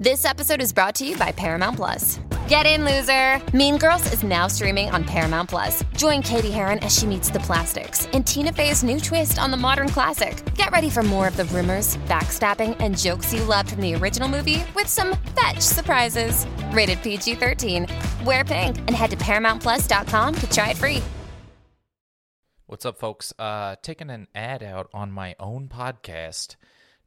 This episode is brought to you by Paramount Plus. Get in, loser! Mean Girls is now streaming on Paramount Plus. Join Cady Heron as she meets the plastics in Tina Fey's new twist on the modern classic. Get ready for more of the rumors, backstabbing, and jokes you loved from the original movie with some fetch surprises. Rated PG 13. Wear pink and head to ParamountPlus.com to try it free. What's up, folks? Uh, taking an ad out on my own podcast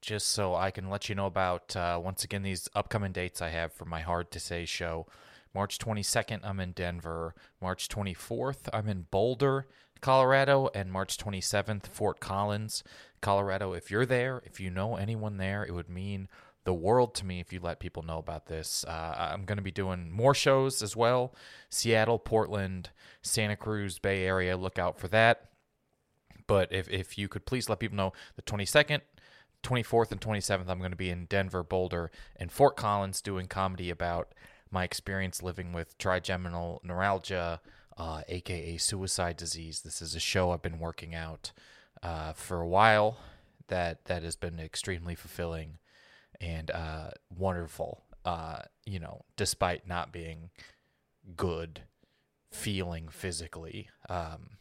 just so I can let you know about, uh, once again, these upcoming dates I have for my Hard to Say show. March 22nd, I'm in Denver. March 24th, I'm in Boulder, Colorado. And March 27th, Fort Collins, Colorado. If you're there, if you know anyone there, it would mean the world to me if you let people know about this. Uh, I'm going to be doing more shows as well Seattle, Portland, Santa Cruz, Bay Area. Look out for that. But if, if you could please let people know the 22nd, 24th, and 27th, I'm going to be in Denver, Boulder, and Fort Collins doing comedy about my experience living with trigeminal neuralgia, uh, aka suicide disease. This is a show I've been working out uh, for a while that that has been extremely fulfilling and uh, wonderful. Uh, you know, despite not being good feeling physically. Um,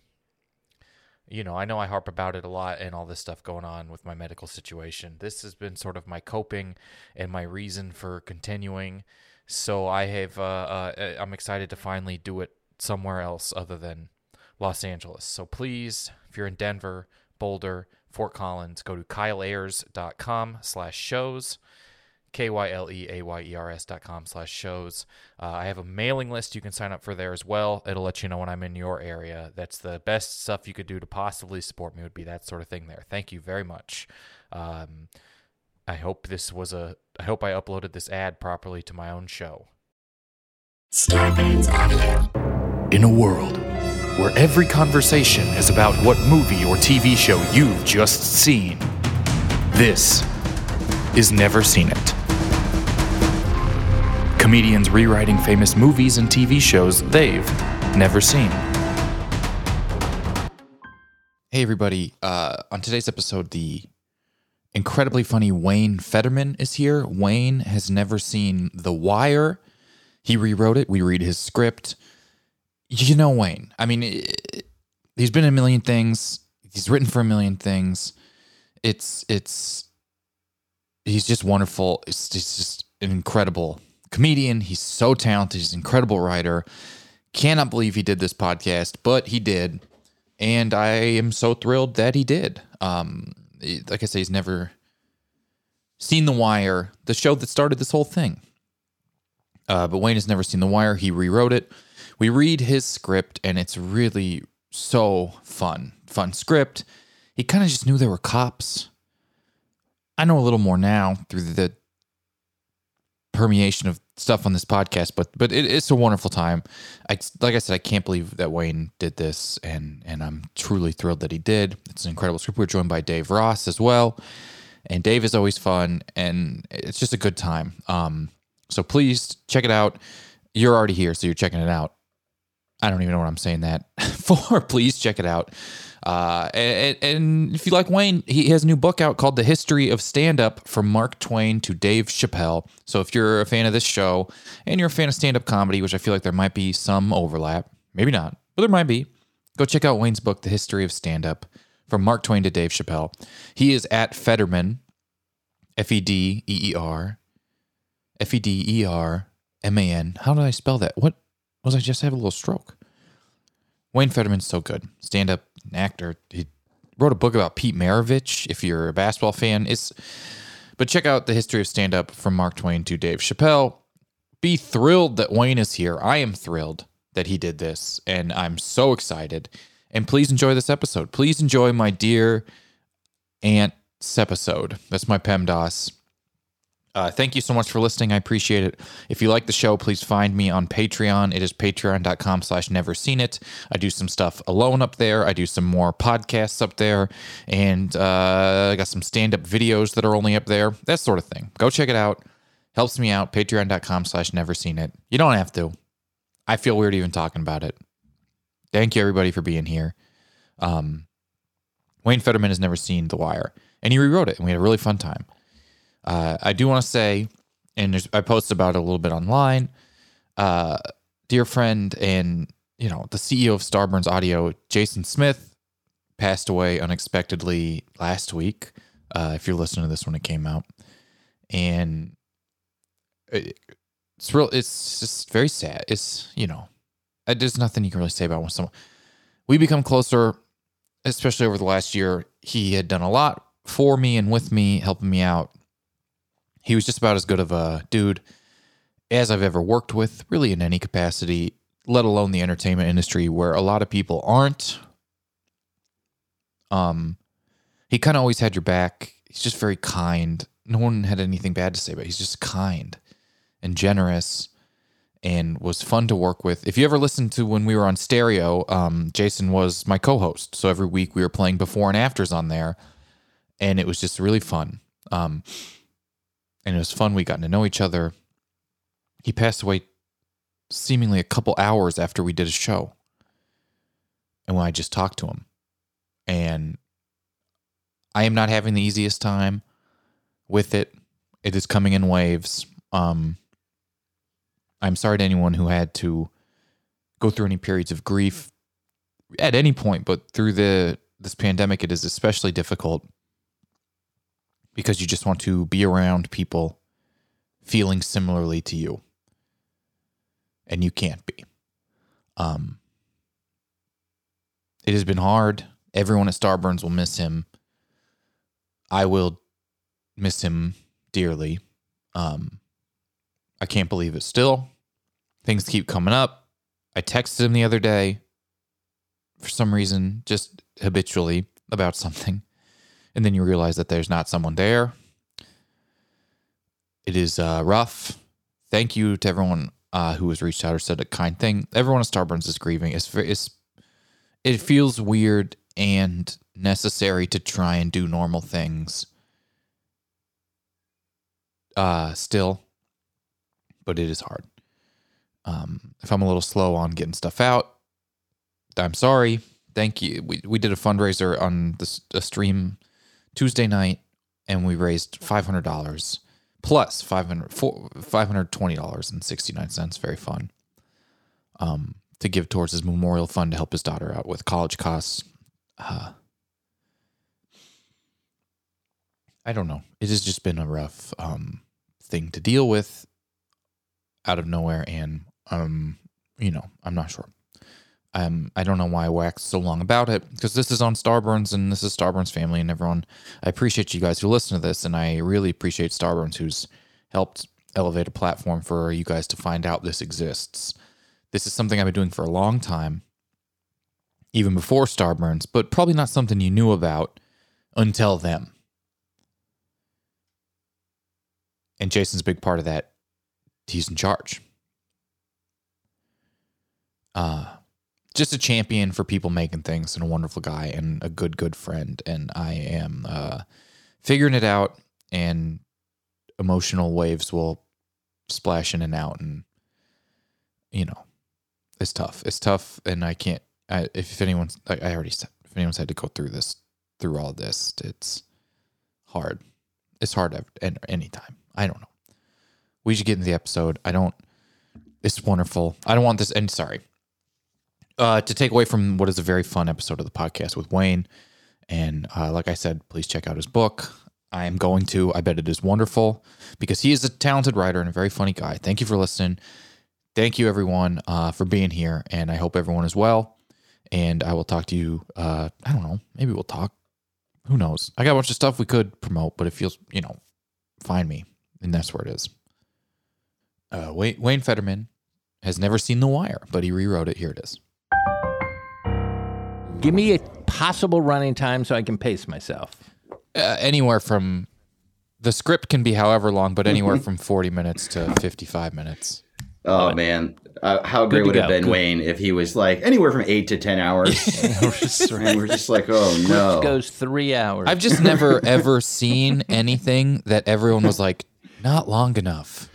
you know, I know I harp about it a lot and all this stuff going on with my medical situation. This has been sort of my coping and my reason for continuing. So I have, uh, uh, I'm excited to finally do it somewhere else other than Los Angeles. So please, if you're in Denver, Boulder, Fort Collins, go to kyleayers.com slash shows. K-Y-L-E-A-Y-E-R-S dot com slash shows. Uh, I have a mailing list you can sign up for there as well. It'll let you know when I'm in your area. That's the best stuff you could do to possibly support me would be that sort of thing there. Thank you very much. Um, I hope this was a, I hope I uploaded this ad properly to my own show. In a world where every conversation is about what movie or TV show you've just seen, this is Never Seen It. Comedians rewriting famous movies and TV shows they've never seen. Hey, everybody. Uh, on today's episode, the incredibly funny Wayne Federman is here. Wayne has never seen The Wire. He rewrote it. We read his script. You know Wayne. I mean, it, he's been in a million things. He's written for a million things. It's it's he's just wonderful. It's, it's just an incredible comedian. He's so talented. He's an incredible writer. Cannot believe he did this podcast, but he did. And I am so thrilled that he did. Um, like I say, he's never seen The Wire, the show that started this whole thing. Uh, but Wayne has never seen The Wire. He rewrote it. We read his script, and it's really so fun. Fun script. He kind of just knew there were cops. I know a little more now through the permeation of stuff on this podcast, but but it, it's a wonderful time. I like I said, I can't believe that Wayne did this, and and I'm truly thrilled that he did. It's an incredible script. We're joined by Dave Ross as well, and Dave is always fun, and it's just a good time. Um, so please check it out. You're already here, so you're checking it out. I don't even know what I'm saying that for. Please check it out. Uh, and, and, if you like Wayne, he has a new book out called The History of Stand Up from Mark Twain to Dave Chappelle. So if you're a fan of this show and you're a fan of stand up comedy, which I feel like there might be some overlap, maybe not, but there might be, go check out Wayne's book, The History of Stand Up from Mark Twain to Dave Chappelle. He is at Federman, F E D E E R, F E D E R M A N. How did I spell that? What was I just have a little stroke? Wayne Federman's so good. Stand up actor. He wrote a book about Pete Maravich. If you're a basketball fan, it's but check out the history of stand up from Mark Twain to Dave Chappelle. Be thrilled that Wayne is here. I am thrilled that he did this, and I'm so excited. And please enjoy this episode. Please enjoy my dear aunt's episode. That's my PEMDAS. Uh, thank you so much for listening. I appreciate it. If you like the show, please find me on Patreon. It is patreon.com slash never seen it. I do some stuff alone up there. I do some more podcasts up there. And uh, I got some stand up videos that are only up there. That sort of thing. Go check it out. Helps me out. Patreon.com slash never seen it. You don't have to. I feel weird even talking about it. Thank you, everybody, for being here. Um, Wayne Federman has never seen The Wire, and he rewrote it, and we had a really fun time. Uh, I do want to say and I posted about it a little bit online. Uh, dear friend and you know the CEO of Starburns Audio, Jason Smith, passed away unexpectedly last week. Uh, if you're listening to this when it came out, and it, it's real. It's just very sad. It's you know, uh, there's nothing you can really say about when someone. We become closer, especially over the last year. He had done a lot for me and with me, helping me out. He was just about as good of a dude as I've ever worked with, really in any capacity, let alone the entertainment industry where a lot of people aren't. Um, he kind of always had your back. He's just very kind. No one had anything bad to say, but he's just kind and generous and was fun to work with. If you ever listened to when we were on stereo, um, Jason was my co-host. So every week we were playing before and afters on there, and it was just really fun. Um, and it was fun. We got to know each other. He passed away seemingly a couple hours after we did a show, and when I just talked to him, and I am not having the easiest time with it. It is coming in waves. Um, I'm sorry to anyone who had to go through any periods of grief at any point, but through the this pandemic, it is especially difficult because you just want to be around people feeling similarly to you, and you can't be. Um, it has been hard. Everyone at Starburns will miss him. I will miss him dearly. Um, I can't believe it still. Things keep coming up. I texted him the other day for some reason, just habitually about something. And then you realize that there's not someone there. It is uh, rough. Thank you to everyone uh, who has reached out or said a kind thing. Everyone at Starburns is grieving. It's, it's it feels weird and necessary to try and do normal things uh still but it is hard um if i'm a little slow on getting stuff out i'm sorry thank you we, we did a fundraiser on this a stream tuesday night and we raised $500 plus 500 $520.69 very fun um to give towards his memorial fund to help his daughter out with college costs uh, I don't know. It has just been a rough um, thing to deal with out of nowhere, and um, you know, I'm not sure. Um, I don't know why I waxed so long about it because this is on Starburns and this is Starburns family and everyone. I appreciate you guys who listen to this, and I really appreciate Starburns who's helped elevate a platform for you guys to find out this exists. This is something I've been doing for a long time, even before Starburns, but probably not something you knew about until them. And Jason's a big part of that. He's in charge. Uh, just a champion for people making things and a wonderful guy and a good, good friend. And I am uh, figuring it out, and emotional waves will splash in and out. And, you know, it's tough. It's tough. And I can't, I, if anyone's, I already said, if anyone's had to go through this, through all this, it's hard. It's hard at any time. I don't know. We should get into the episode. I don't. It's wonderful. I don't want this. And sorry, uh, to take away from what is a very fun episode of the podcast with Wayne. And uh, like I said, please check out his book. I am going to. I bet it is wonderful because he is a talented writer and a very funny guy. Thank you for listening. Thank you, everyone, uh, for being here. And I hope everyone is well. And I will talk to you. Uh, I don't know. Maybe we'll talk. Who knows? I got a bunch of stuff we could promote, but it feels, you know, find me. And that's where it is. Uh, Wayne, Federman has never seen The Wire, but he rewrote it. Here it is. Give me a possible running time so I can pace myself. Uh, anywhere from the script can be however long, but anywhere from 40 minutes to 55 minutes. Oh man, uh, how great to would it have been, Good. Wayne, if he was like anywhere from eight to ten hours, and we're just like, oh no. Goes three hours. I've just never ever seen anything that everyone was like, not long enough.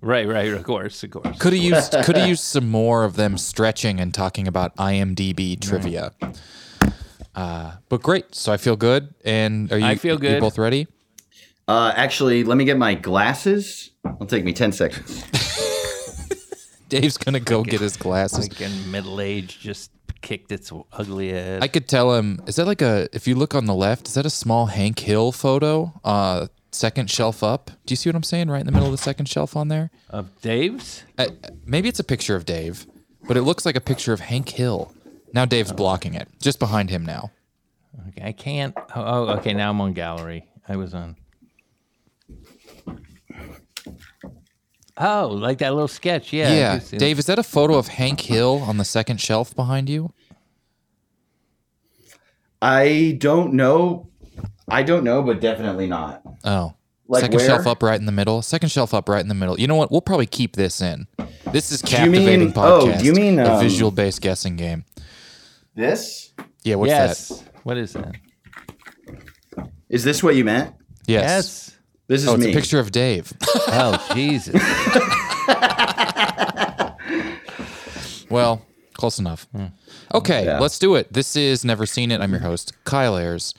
Right, right. Of course, of course. Could have used could have used some more of them stretching and talking about IMDb trivia. Uh, but great. So I feel good. And are you? I feel good. You good. both ready? Uh, actually, let me get my glasses. It'll take me 10 seconds. Dave's gonna go get his glasses. Like in middle age, just kicked its ugly head. I could tell him. Is that like a? If you look on the left, is that a small Hank Hill photo? Uh, second shelf up. Do you see what I'm saying? Right in the middle of the second shelf on there. of Dave's. Uh, maybe it's a picture of Dave, but it looks like a picture of Hank Hill. Now Dave's blocking it, just behind him now. Okay, I can't. Oh, oh, okay. Now I'm on gallery. I was on. Oh, like that little sketch. Yeah. Yeah, Dave, is that a photo of Hank Hill on the second shelf behind you? I don't know. I don't know, but definitely not. Oh, Like second where? shelf up right in the middle. Second shelf up right in the middle. You know what? We'll probably keep this in. This is you mean- captivating oh, do you mean, a um, visual based guessing game? This? Yeah, what's yes. that? What is that? Is this what you meant? Yes. Yes. This is Oh, it's me. a picture of Dave. Oh Jesus. well, close enough. Okay, Yeah. let's do it. This is Never Seen It. I'm your host, Kyle Ayers.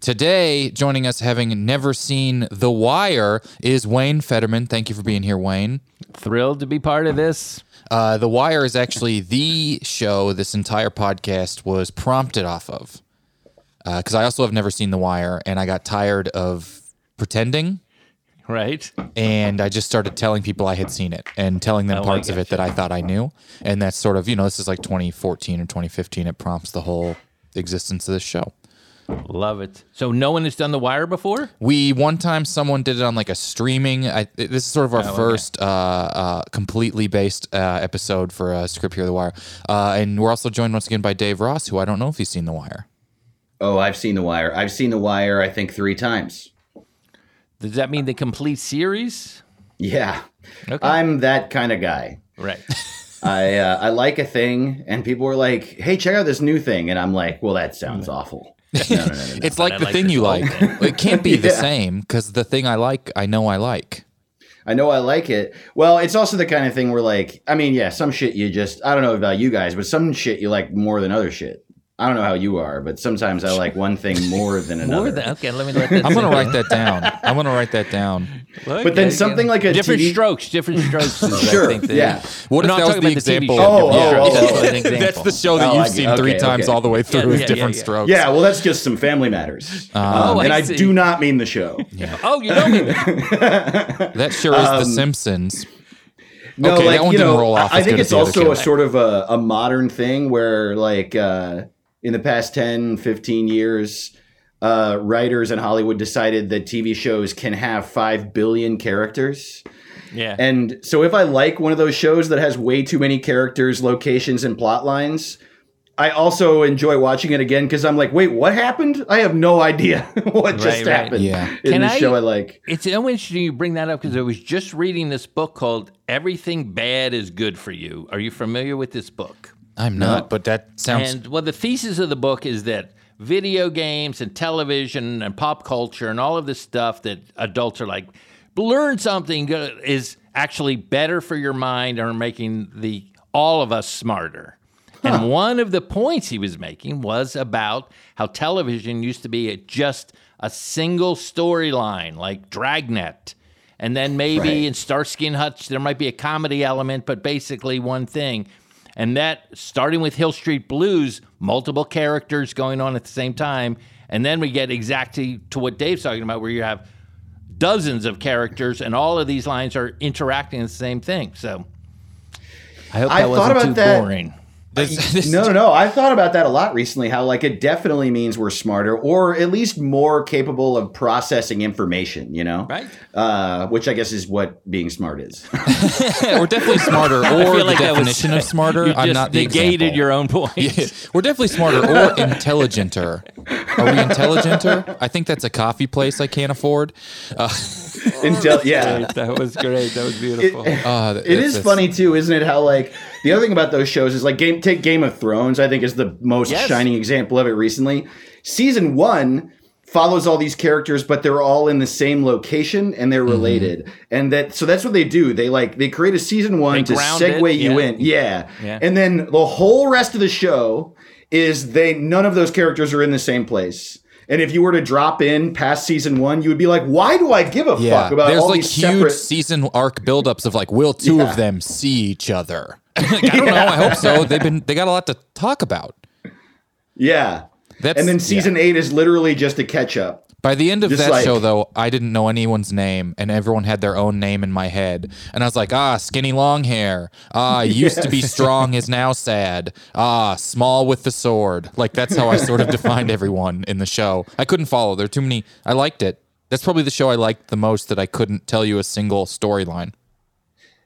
Today, joining us, having never seen The Wire, is Wayne Federman. Thank you for being here, Wayne. Thrilled to be part of this. Uh, the Wire is actually the show this entire podcast was prompted off of. Because I also have never seen The Wire, and I got tired of pretending, Right. and I just started telling people I had seen it and telling them Oh, parts of it that I thought I knew. And that's sort of, you know, this is like 2014 or 2015. It prompts the whole existence of this show. Love it. So no one has done the wire before? We one time someone did it on like a streaming. I, this is sort of our okay. first uh, uh, completely based uh, episode for uh, Script Here, The Wire, uh, and we're also joined once again by Dave Ross, who I don't know if he's seen The Wire. Oh, I've seen The Wire. I've seen The Wire, I think, three times. Does that mean the complete series? Yeah. Okay. I'm that kind of guy. Right. I uh, I like a thing, and people were like, "Hey, check out this new thing," and I'm like, "Well, that sounds awful." No, no, no, no, no. It's like the like thing you like. It can't be the same because the thing I like, I know I like. I know I like it. Well, it's also the kind of thing where, like, I mean, yeah, some shit you just, I don't know about you guys, but some shit you like more than other shit. I don't know how you are, but sometimes I like one thing more than another. More than okay. Let me let that I'm gonna sink write that down. I'm gonna write that down. in. But then Okay, something yeah. like a different TV strokes. Different strokes. Sure, I think, the- yeah. What if No, I'm that was talking the about the TV example? Oh, Yeah. oh, oh, That's oh. That's the show that Oh, you've I- seen okay, three times okay. all the way through Yeah, yeah, different yeah, yeah. strokes. Yeah, well, that's just some family matters. Um, Oh, and I I, see. do not mean the show. Oh, you know me. That sure is The Simpsons. No, Okay, like that one you didn't know, roll off I think it's also two. a sort of a, a modern thing where, like, uh, in the past 10, 15 years, uh, writers in Hollywood decided that TV shows can have 5 billion characters. Yeah. And so if I like one of those shows that has way too many characters, locations, and plot lines, I also enjoy watching it again because I'm like, wait, what happened? I have no idea what just Right, right. happened Yeah. in Can this I- show I like. It's so interesting you bring that up because I was just reading this book called Everything Bad is Good for You. Are you familiar with this book? I'm not, but that sounds. And well, the thesis of the book is that video games and television and pop culture and all of this stuff that adults are like, learn something is actually better for your mind or making the all of us smarter. And one of the points he was making was about how television used to be a, just a single storyline, like Dragnet. And then maybe Right. in Starsky and Hutch, there might be a comedy element, but basically one thing. And that, starting with Hill Street Blues, multiple characters going on at the same time. And then we get exactly to what Dave's talking about, where you have dozens of characters and all of these lines are interacting in the same thing. So I hope I that thought wasn't about too that. boring. This- this- No, no, no. I've thought about that a lot recently. How like it definitely means we're smarter, or at least more capable of processing information. You know, Right. Uh, which I guess is what being smart is. we're definitely smarter, or the like that was- definition of smarter. You I'm just not the negated example. your own point. Yeah, we're definitely smarter or intelligenter. Are we intelligenter? I think that's a coffee place I can't afford. Uh, Intel- yeah. that was great. That was beautiful. uh, It is funny too, isn't it? How like the other thing about those shows is like game take Game of Thrones. I think is the most Yes. shining example of it recently. Season one follows all these characters, but they're all in the same location and they're mm-hmm. related. And that so that's what they do. They like they create a season one They to segue it, you yeah. in, yeah. Yeah. And then the whole rest of the show is they none of those characters are in the same place. And if you were to drop in past season one, you would be like, "Why do I give a Yeah, fuck about there's all like these huge separate?" season arc buildups of like, will two Yeah. of them see each other? Like, I don't know. I hope so. They've been they got a lot to talk about. Yeah. That's and then season eight is literally just a catch up. By the end of Just that like- show, though, I didn't know anyone's name, and everyone had their own name in my head. And I was like, ah, skinny long hair. Ah, used to be strong is now sad. Ah, small with the sword. Like that's how I sort of defined everyone in the show. I couldn't follow. There are too many. I liked it. That's probably the show I liked the most. That I couldn't tell you a single storyline.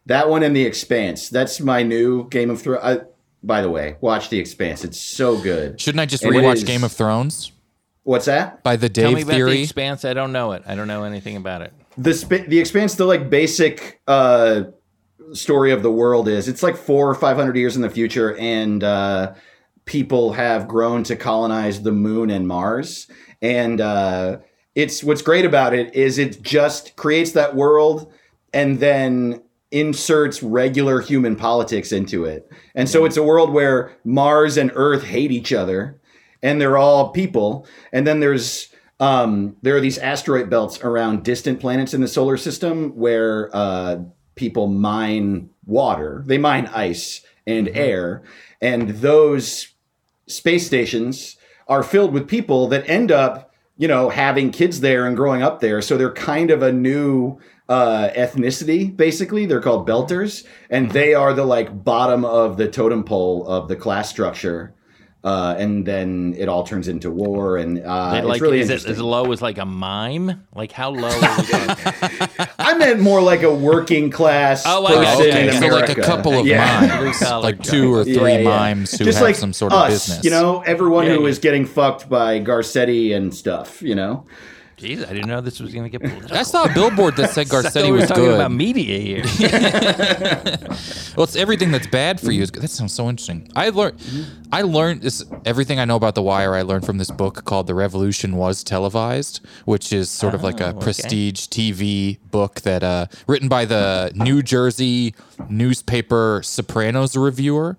That one and The Expanse. That's my new Game of Thrones. I, by the way, watch The Expanse. It's so good. Shouldn't I just And rewatch is- Game of Thrones What's that? by the Tell me Dave about the theory? Expanse. I don't know it. I don't know anything about it. the sp- the expanse the like basic uh story of the world is it's like four or five hundred years in the future and uh people have grown to colonize the moon and mars and uh it's what's great about it is it just creates that world and then inserts regular human politics into it and so it's a world where mars and earth hate each other and they're all people. And then there's um, there are these asteroid belts around distant planets in the solar system where uh, people mine water. They mine ice and air, and those space stations are filled with people that end up, you know, having kids there and growing up there. So they're kind of a new uh, ethnicity, basically. They're called Belters, and they are the like bottom of the totem pole of the class structure. Uh, and then it all turns into war, and uh, They it's like really is it interesting. as low as like a mime? Like how low? Are we? I meant more like a working class Oh, I got person you. in Okay, so like a couple of yeah. mimes, like two or Yeah, three yeah. mimes who Just have like some sort us, of business. You know, everyone Yeah, who yeah. is getting fucked by Garcetti and stuff. You know, Jeez, I didn't know this was going to get political. I saw a billboard that said I thought Garcetti we were was talking good. about media here. Well, it's everything that's bad for you. Is good. That sounds so interesting. I learned, I learned this. Everything I know about The Wire, I learned from this book called "The Revolution Was Televised," which is sort of like a Oh, okay. prestige TV book that, uh, written by the New Jersey newspaper Sopranos reviewer.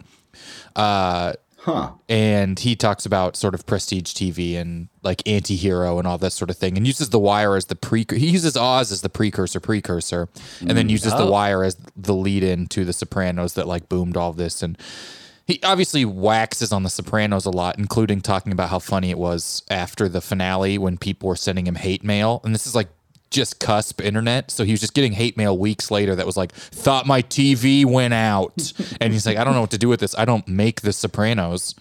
Uh, huh? and he talks about sort of prestige TV and like anti-hero and all that sort of thing and uses the wire as the pre he uses Oz as the precursor precursor and then mm, uses the Oh. wire as the lead in to the Sopranos that like boomed all this and he obviously waxes on the Sopranos a lot including talking about how funny it was after the finale when people were sending him hate mail and this is like just cusp internet so he was just getting hate mail weeks later that was like thought my TV went out and he's like I don't know what to do with this I don't make the Sopranos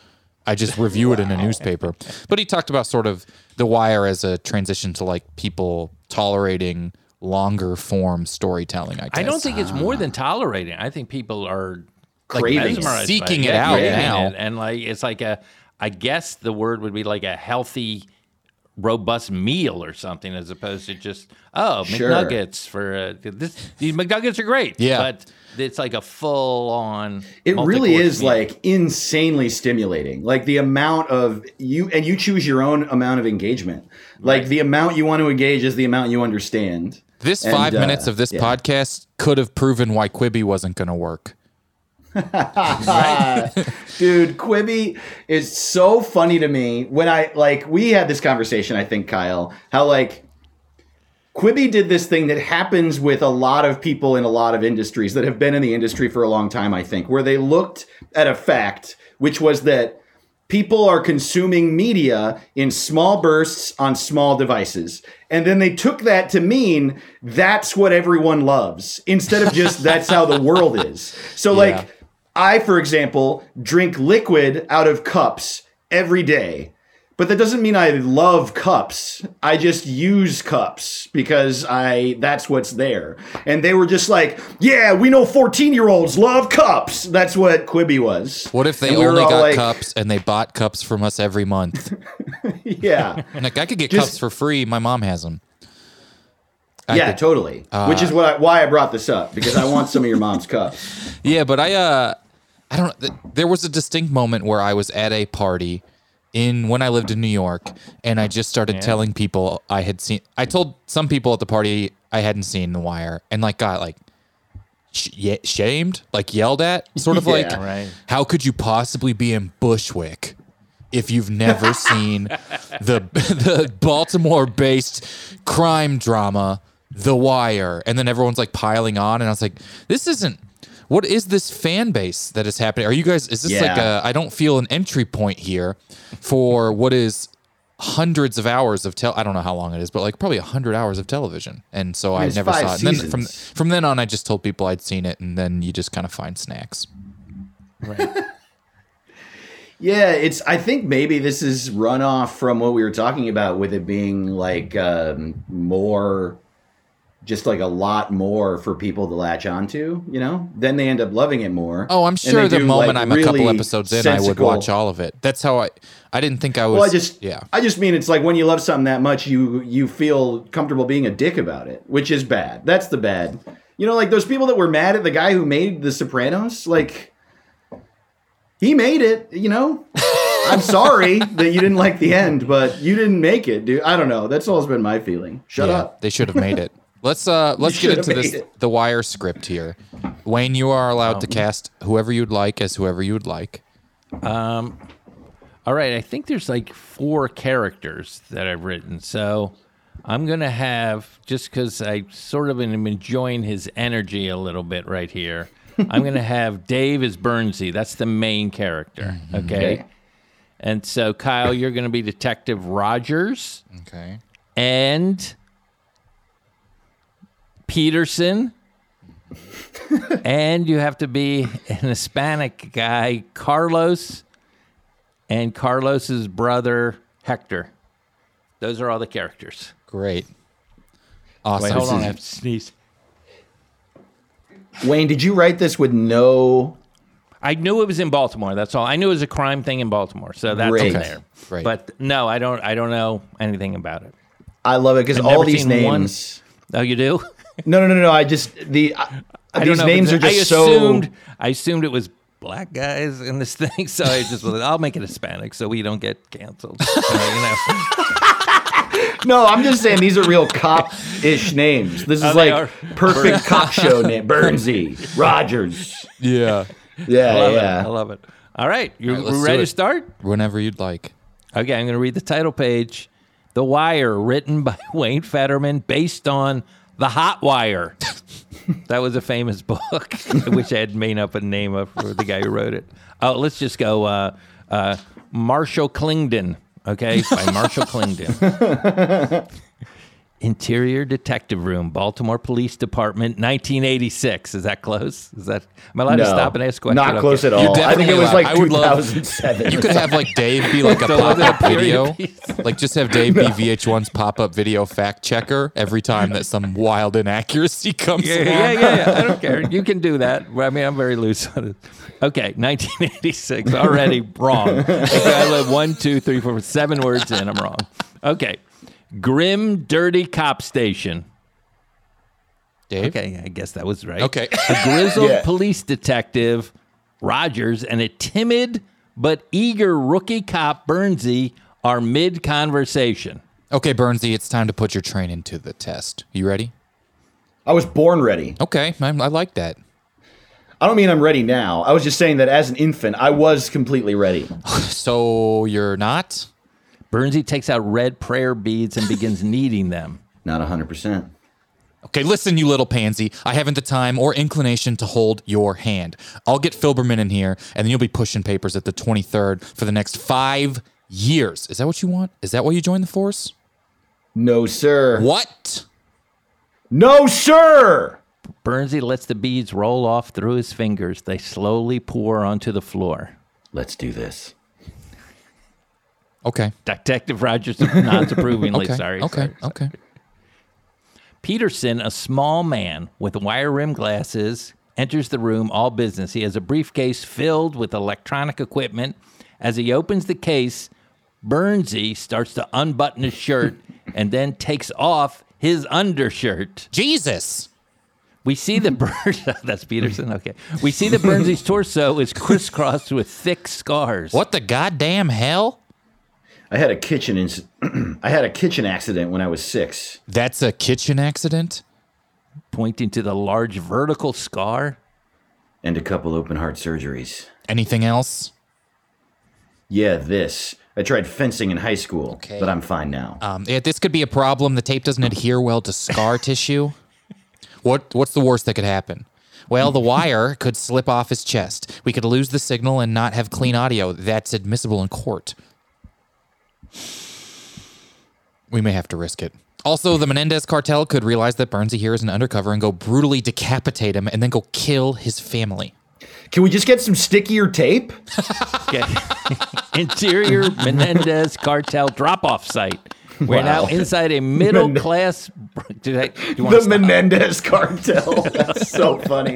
I just review it in a newspaper. But he talked about sort of The Wire as a transition to like people tolerating longer form storytelling. I guess. I don't think it's more than tolerating. I think people are like Craving it. Seeking it Yeah, out now. it. and like it's like a. I guess the word would be like a healthy, robust meal or something, as opposed to just oh Sure. McNuggets for uh, this. These McNuggets are great. Yeah. but it's like a full on. It really is like insanely stimulating. Like the amount of you, and you choose your own amount of engagement. Like the amount you want to engage is the amount you understand. This And, five uh, minutes of this yeah. podcast could have proven why Quibi wasn't going to work. Dude, Quibi is so funny to me. When I like, we had this conversation, I think, Kyle, how like Quibi did this thing that happens with a lot of people in a lot of industries that have been in the industry for a long time, I think, where they looked at a fact, which was that people are consuming media in small bursts on small devices. And then they took that to mean that's what everyone loves instead of just that's how the world is. So, like, I, for example, drink liquid out of cups every day. But that doesn't mean I love cups. I just use cups because I that's what's there. And they were just like, "Yeah, we know 14-year-olds love cups." That's what Quibi was. What if they And only got like- cups and they bought cups from us every month? Yeah. And like I could get Just- cups for free. My mom has them. I yeah, could- totally. Which is what I, why I brought this up because I want some of your mom's cups. Yeah, but I uh I don't th- there was a distinct moment where I was at a party in when I lived in New York and I just started telling people I had seen I told some people at the party I hadn't seen The Wire and like got like sh- shamed, like yelled at, sort of like Right. how could you possibly be in Bushwick? if you've never seen the the Baltimore based crime drama The Wire. And then everyone's like piling on and I was like, this isn't what is this fan base that is happening? Are you guys is this like Yeah. a I don't feel an entry point here for what is hundreds of hours of tel I don't know how long it is, but like probably 100 hours of television. And so I it's never saw it. And then from from then on I just told people I'd seen it and then you just kind of find snacks. Yeah, it's. I think maybe this is runoff from what we were talking about with it being like um, more, just like a lot more for people to latch onto. You know, then they end up loving it more. Oh, I'm sure the moment like, I'm a couple episodes in, I would watch all of it. That's how I. I didn't think I was. Well, I just, yeah. I just mean it's like when you love something that much, you you feel comfortable being a dick about it, which is bad. That's the bad. You know, like those people that were mad at the guy who made The Sopranos, like he made it. You know, I'm sorry that you didn't like the end, but you didn't make it, dude. I don't know. That's always been my feeling. Shut yeah, up. They should have made it. Let's uh let's get into have this it. the wire script here. Wayne, you are allowed Um, to cast whoever you'd like as whoever you would like. Um All right, I think there's like four characters that I've written. So I'm going to have, just because I sort of am enjoying his energy a little bit right here, I'm going to have Dave as Bernsey. That's the main character. Okay. Okay. And so, Kyle, you're going to be Detective Rogers Okay. and Peterson. and you have to be an Hispanic guy, Carlos, and Carlos's brother, Hector. Those are all the characters. Great. Awesome. Wait, hold on. I have to sneeze. Wayne, did you write this with no? I knew it was in Baltimore. That's all. I knew it was a crime thing in Baltimore, so that's Great. there. Great. But no, I don't. I don't know anything about it. I love it because all these seen names. Oh, you do? No, no, no, no. I just the uh, I these know, names are just I assumed, so. I assumed it was black guys in this thing, so I just was like, I'll make it Hispanic so we don't get canceled. So, you know, No, I'm just saying these are real cop-ish names. This is Oh, like are. perfect cop show name. Burnsy, Rogers. Yeah. Yeah, I love it. I love it. All right, you All right, ready to start? Whenever you'd like. Okay, I'm going to read the title page. The Wire, written by Wayne Federman, based on The Hot Wire. that was a famous book. I wish I had made up a name of for the guy who wrote it. Oh, let's just go uh, uh, Marshall Klingden. Okay, by Marshall Klingden. Interior Detective Room, Baltimore Police Department, 1986. Is that close? Is that? Am I allowed to stop and ask questions? not Okay. close at all. I think it was allowed. like I would love- 2007. You could have like Dave be like a So was it a pop up video. piece? Like just have Dave be VH1's pop up video fact checker every time that some wild inaccuracy comes Yeah, along. yeah, yeah, yeah. I don't care. You can do that. I mean, I'm very loose on it. Okay, 1986. Already wrong. Okay, I live one, two, three, four, seven words in. I'm wrong. Okay. Grim, dirty cop station. Dave? Okay, I guess that was right. Okay. A grizzled Yeah. police detective, Rogers, and a timid but eager rookie cop, Bernsey, are mid conversation. Okay, Bernsey, it's time to put your training to the test. You ready? I was born ready. Okay, I, I like that. I don't mean I'm ready now. I was just saying that as an infant, I was completely ready. So you're not? Bernsey takes out red prayer beads and begins kneading them. Not 100%. Okay, listen, you little pansy. I haven't the time or inclination to hold your hand. I'll get Filberman in here, and then you'll be pushing papers at the 23rd for the next five years. Is that what you want? Is that why you joined the force? No, sir. What? No, sir. Bernsey lets the beads roll off through his fingers. They slowly pour onto the floor. Let's do this. Okay. Detective Rogers nods approvingly. Okay. Sorry. Okay. sorry. Okay. Peterson, a small man with wire rimmed glasses, enters the room all business. He has a briefcase filled with electronic equipment. As he opens the case, Bernsey starts to unbutton his shirt and then takes off his undershirt. Jesus. We see the bird. That's Peterson. Okay. We see that Bernsey's torso is crisscrossed with thick scars. What the goddamn hell? I had a kitchen inc- I had a kitchen accident when I was 6. That's a kitchen accident? Pointing to the large vertical scar. and a couple open heart surgeries. Anything else? Yeah, this. I tried fencing in high school, but I'm fine now. Um, yeah, this could be a problem. The tape doesn't adhere well to scar tissue. What What's the worst that could happen? Well, the wire could slip off his chest. We could lose the signal and not have clean audio. That's admissible in court. We may have to risk it. Also, the Menendez cartel could realize that Bernsey here is an undercover and go brutally decapitate him and then go kill his family. Can we just get some stickier tape? Interior Menendez cartel drop off site. We're Wow. now inside a middle class. Do, I, do you want The to stop? Menendez cartel. That's so funny.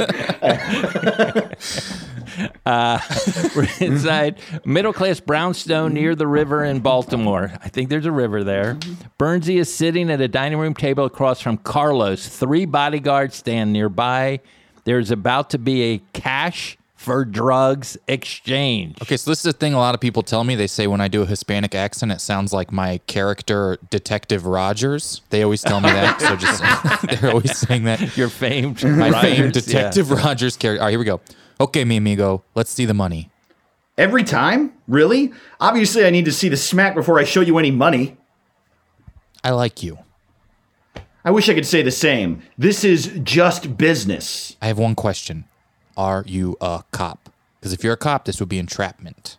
Uh, we're inside middle class brownstone near the river in Baltimore. I think there's a river there. Bernsey is sitting at a dining room table across from Carlos. Three bodyguards stand nearby. There's about to be a cash for drugs exchange. Okay, so this is a thing a lot of people tell me. They say when I do a Hispanic accent, it sounds like my character, Detective Rogers. They always tell me that. So just, they're always saying that. Your famed, My Rogers, famed yeah. Detective Rogers character. All right, here we go. Okay, mi amigo, let's see the money. Every time? Really? Obviously, I need to see the smack before I show you any money. I like you. I wish I could say the same. This is just business. I have one question. Are you a cop? Because if you're a cop, this would be entrapment.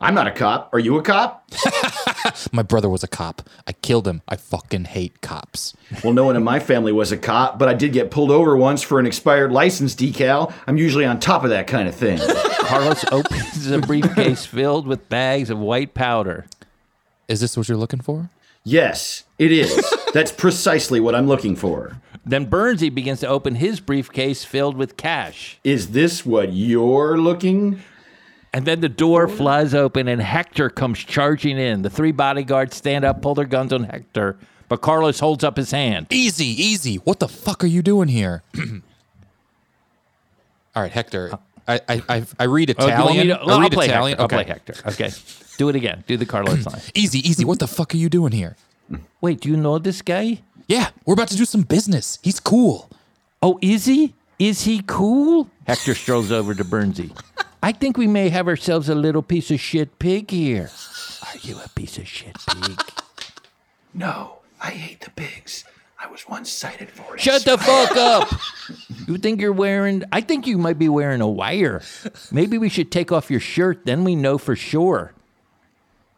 I'm not a cop. Are you a cop? My brother was a cop. I killed him. I fucking hate cops. Well, no one in my family was a cop, but I did get pulled over once for an expired license decal. I'm usually on top of that kind of thing. Carlos opens a briefcase filled with bags of white powder. Is this what you're looking for? yes, it is. That's precisely what I'm looking for. Then Bernsey begins to open his briefcase filled with cash. Is this what you're looking? And then the door flies open and Hector comes charging in. The three bodyguards stand up, pull their guns on Hector, but Carlos holds up his hand. Easy, easy. What the fuck are you doing here? All right, Hector. Uh, I I I, I read Oh, do you want me Italian. I I'll play Italian. Hector. I'll okay. play Hector. Okay. Do it again. Do the Carlos line. Easy, easy. What the fuck are you doing here? Wait, do you know this guy? Yeah, we're about to do some business. He's cool. Oh, is he? Is he cool? Hector strolls over to Bernsey. I think we may have ourselves a little piece of shit pig here. Are you a piece of shit pig? No, I hate the pigs. I was once cited for it. Shut the fuck up. You think you're wearing, I think you might be wearing a wire. Maybe we should take off your shirt, then we know for sure.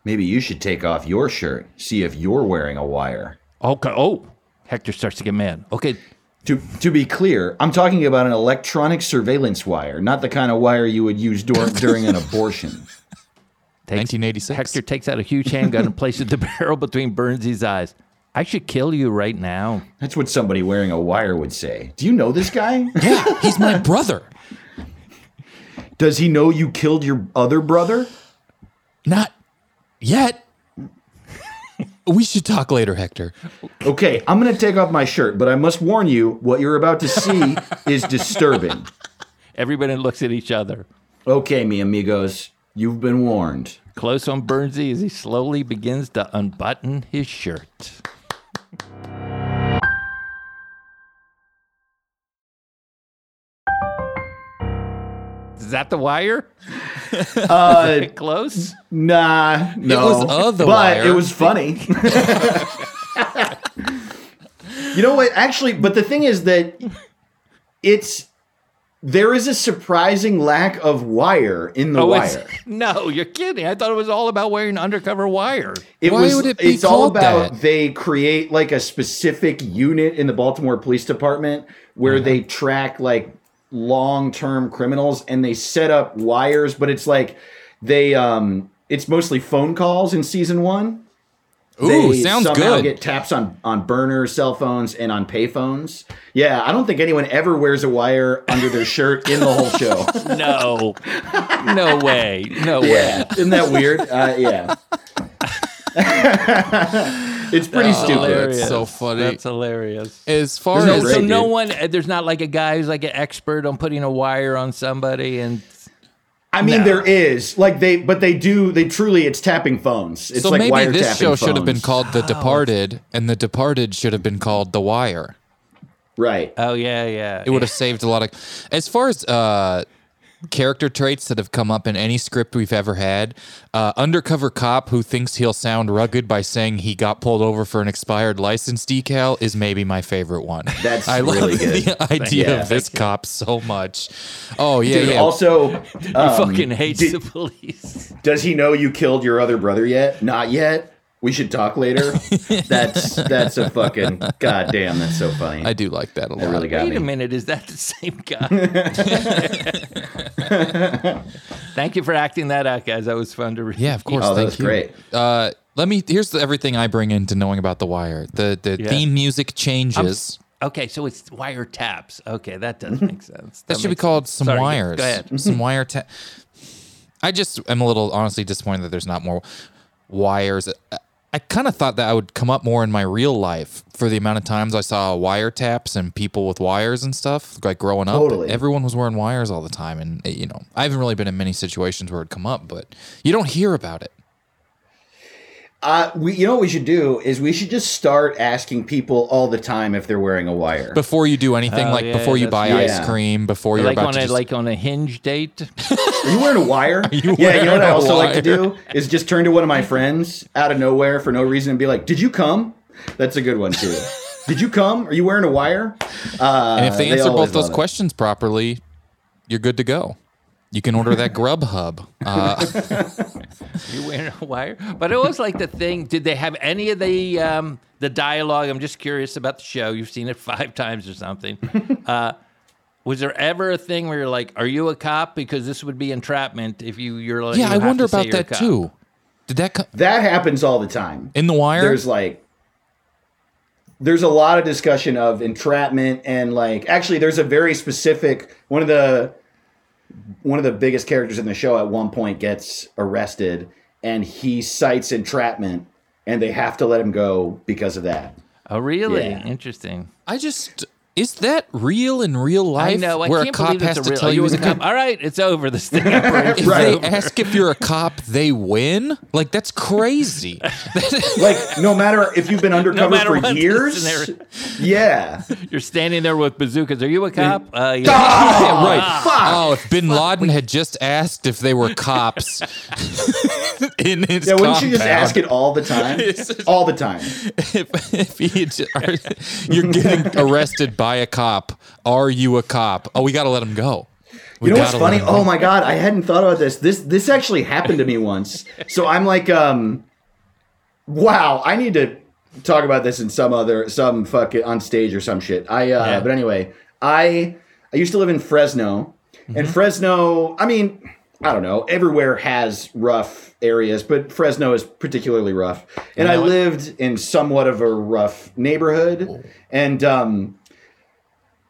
Maybe you should take off your shirt, see if you're wearing a wire. Okay. Oh, Hector starts to get mad. Okay. To, to be clear, I'm talking about an electronic surveillance wire, not the kind of wire you would use dur- during an abortion. Takes, 1986. Hector takes out a huge handgun and places the barrel between Burnsy's eyes. I should kill you right now. That's what somebody wearing a wire would say. Do you know this guy? Yeah, he's my brother. Does he know you killed your other brother? Not yet. We should talk later, Hector. Okay, I'm going to take off my shirt, but I must warn you what you're about to see is disturbing. Everybody looks at each other. Okay, mi amigos, you've been warned. Close on Burnsy as he slowly begins to unbutton his shirt. Is that the wire? Uh, Close? nah, no. was uh, the but wire. it was funny. you know what? Actually, but the thing is that it's there is a surprising lack of wire in the Oh, wire. no, you're kidding. I thought it was all about wearing undercover wire. It Why was. would it be it's all about that? they create like a specific unit in the Baltimore Police Department where they Uh-huh. track like long-term criminals and they set up wires, but it's like they um it's mostly phone calls in season one. Ooh, they sounds somehow good. get taps on on burners, cell phones, and on payphones. Yeah, I don't think anyone ever wears a wire under their shirt in the whole show. No. no way. No Yeah, way. isn't that weird? Uh, yeah, it's pretty stupid. Hilarious. That's so funny. That's hilarious. As far Isn't that as So great, no dude. one, uh, there's not like a guy who's like an expert on putting a wire on somebody and I mean, there is like they, but they do. They truly, it's tapping phones. It's so like maybe this wiretapping show should have been phones. called The Departed, and The Departed should have been called The Wire. right. oh yeah, yeah. It would have saved a lot of. As far as uh, character traits that have come up in any script we've ever had. Uh, undercover cop who thinks he'll sound rugged by saying he got pulled over for an expired license decal is maybe my favorite one. That's I really love good. the idea Yeah. of this cop so much. Oh yeah, Dude, yeah. also, He um, fucking hates did- the police. Does he know you killed your other brother yet? Not yet. We should talk later. that's that's a fucking goddamn. That's so funny. I do like that a lot. that really got Wait me. a minute, is that the same guy? Thank you for acting that out, guys. That was fun to read. Yeah, of course. Oh, that was you. great. Uh, let me. Here's the, everything I bring into knowing about the Wire. The the Yeah. theme music changes. Okay, so it's wire taps. Okay, that does make sense. that should be called some Sorry, wires. go ahead. Some wire. Ta- I just am a little honestly disappointed that there's not more wires. I, kind of thought that I would come up more in my real life for the amount of times I saw wiretaps and people with wires and stuff. Like growing up, Totally. everyone was wearing wires all the time, and eh, you know, I haven't really been in many situations where it would come up, but you don't hear about it. Uh, we, you know what we should do is we should just start asking people all the time if they're wearing a wire. before you do anything, Oh, like yeah, before you buy yeah. ice cream, before you're like about on to a just, like on a hinge date. Are you wearing a wire? you yeah, you know what I I a also like to do is just turn to one of my friends out of nowhere for no reason and be like, "Did you come?" That's a good one too. Did you come? Are you wearing a wire? Uh, and if they answer both those love it. questions properly, you're good to go. You can order that Grubhub. Uh, You wearing a wire? But it was like the thing. Did they have any of the um, the dialogue? I'm just curious about the show. You've seen it five times or something. uh, was there ever a thing where you're like, "Are you a cop?" Because this would be entrapment if you you're like, yeah, you I wonder about that too. Did that come That happens all the time. in the wire? There's like there's a lot of discussion of entrapment and like actually there's a very specific one of the one of the biggest characters in the show at one point gets arrested and he cites entrapment and they have to let him go because of that. Oh, really? Yeah. Interesting. I just is that real in real life? I know. I where can't a cop believe has it's a to real. tell you you he's a cop? All right, it's over. The sting operation. If Right. they ask if you're a cop, they win. Like that's crazy. Like no matter if you've been undercover matter for years. scenario. Yeah. You're standing there with bazookas. Are you a cop? Uh, yeah. Yeah, right. fuck. Oh, if Bin Laden had just asked if they were cops in his Yeah, wouldn't you just ask it all the time? all the time. if, if he had are- you're getting arrested by a cop, are you a cop? Oh, we got to let him go. We You know what's funny? Oh my god, I hadn't thought about this. This this actually happened to me once. So I'm like, um, wow, I need to talk about this in some other some fucking on stage or some shit. I uh, Yeah. but anyway, I I used to live in Fresno, Mm-hmm. and Fresno. I mean, I don't know. Everywhere has rough areas, but Fresno is particularly rough. And I know what? lived in somewhat of a rough neighborhood, and um.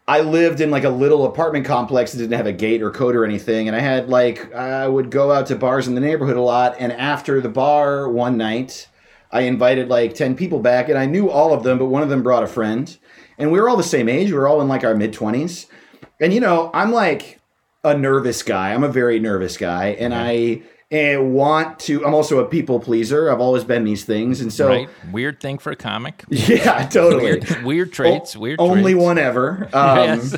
I lived in like a little apartment complex that didn't have a gate or code or anything. And I had like, I would go out to bars in the neighborhood a lot. And after the bar one night, I invited like 10 people back and I knew all of them, but one of them brought a friend. And we were all the same age. We were all in like our mid 20s. And you know, I'm like a nervous guy. I'm a very nervous guy. And I eh, want to, I'm also a people pleaser. I've always been these things. And so, Right. Weird thing for a comic. yeah, totally. Weird, weird traits. Weird. Only traits. one ever. Um, Yes.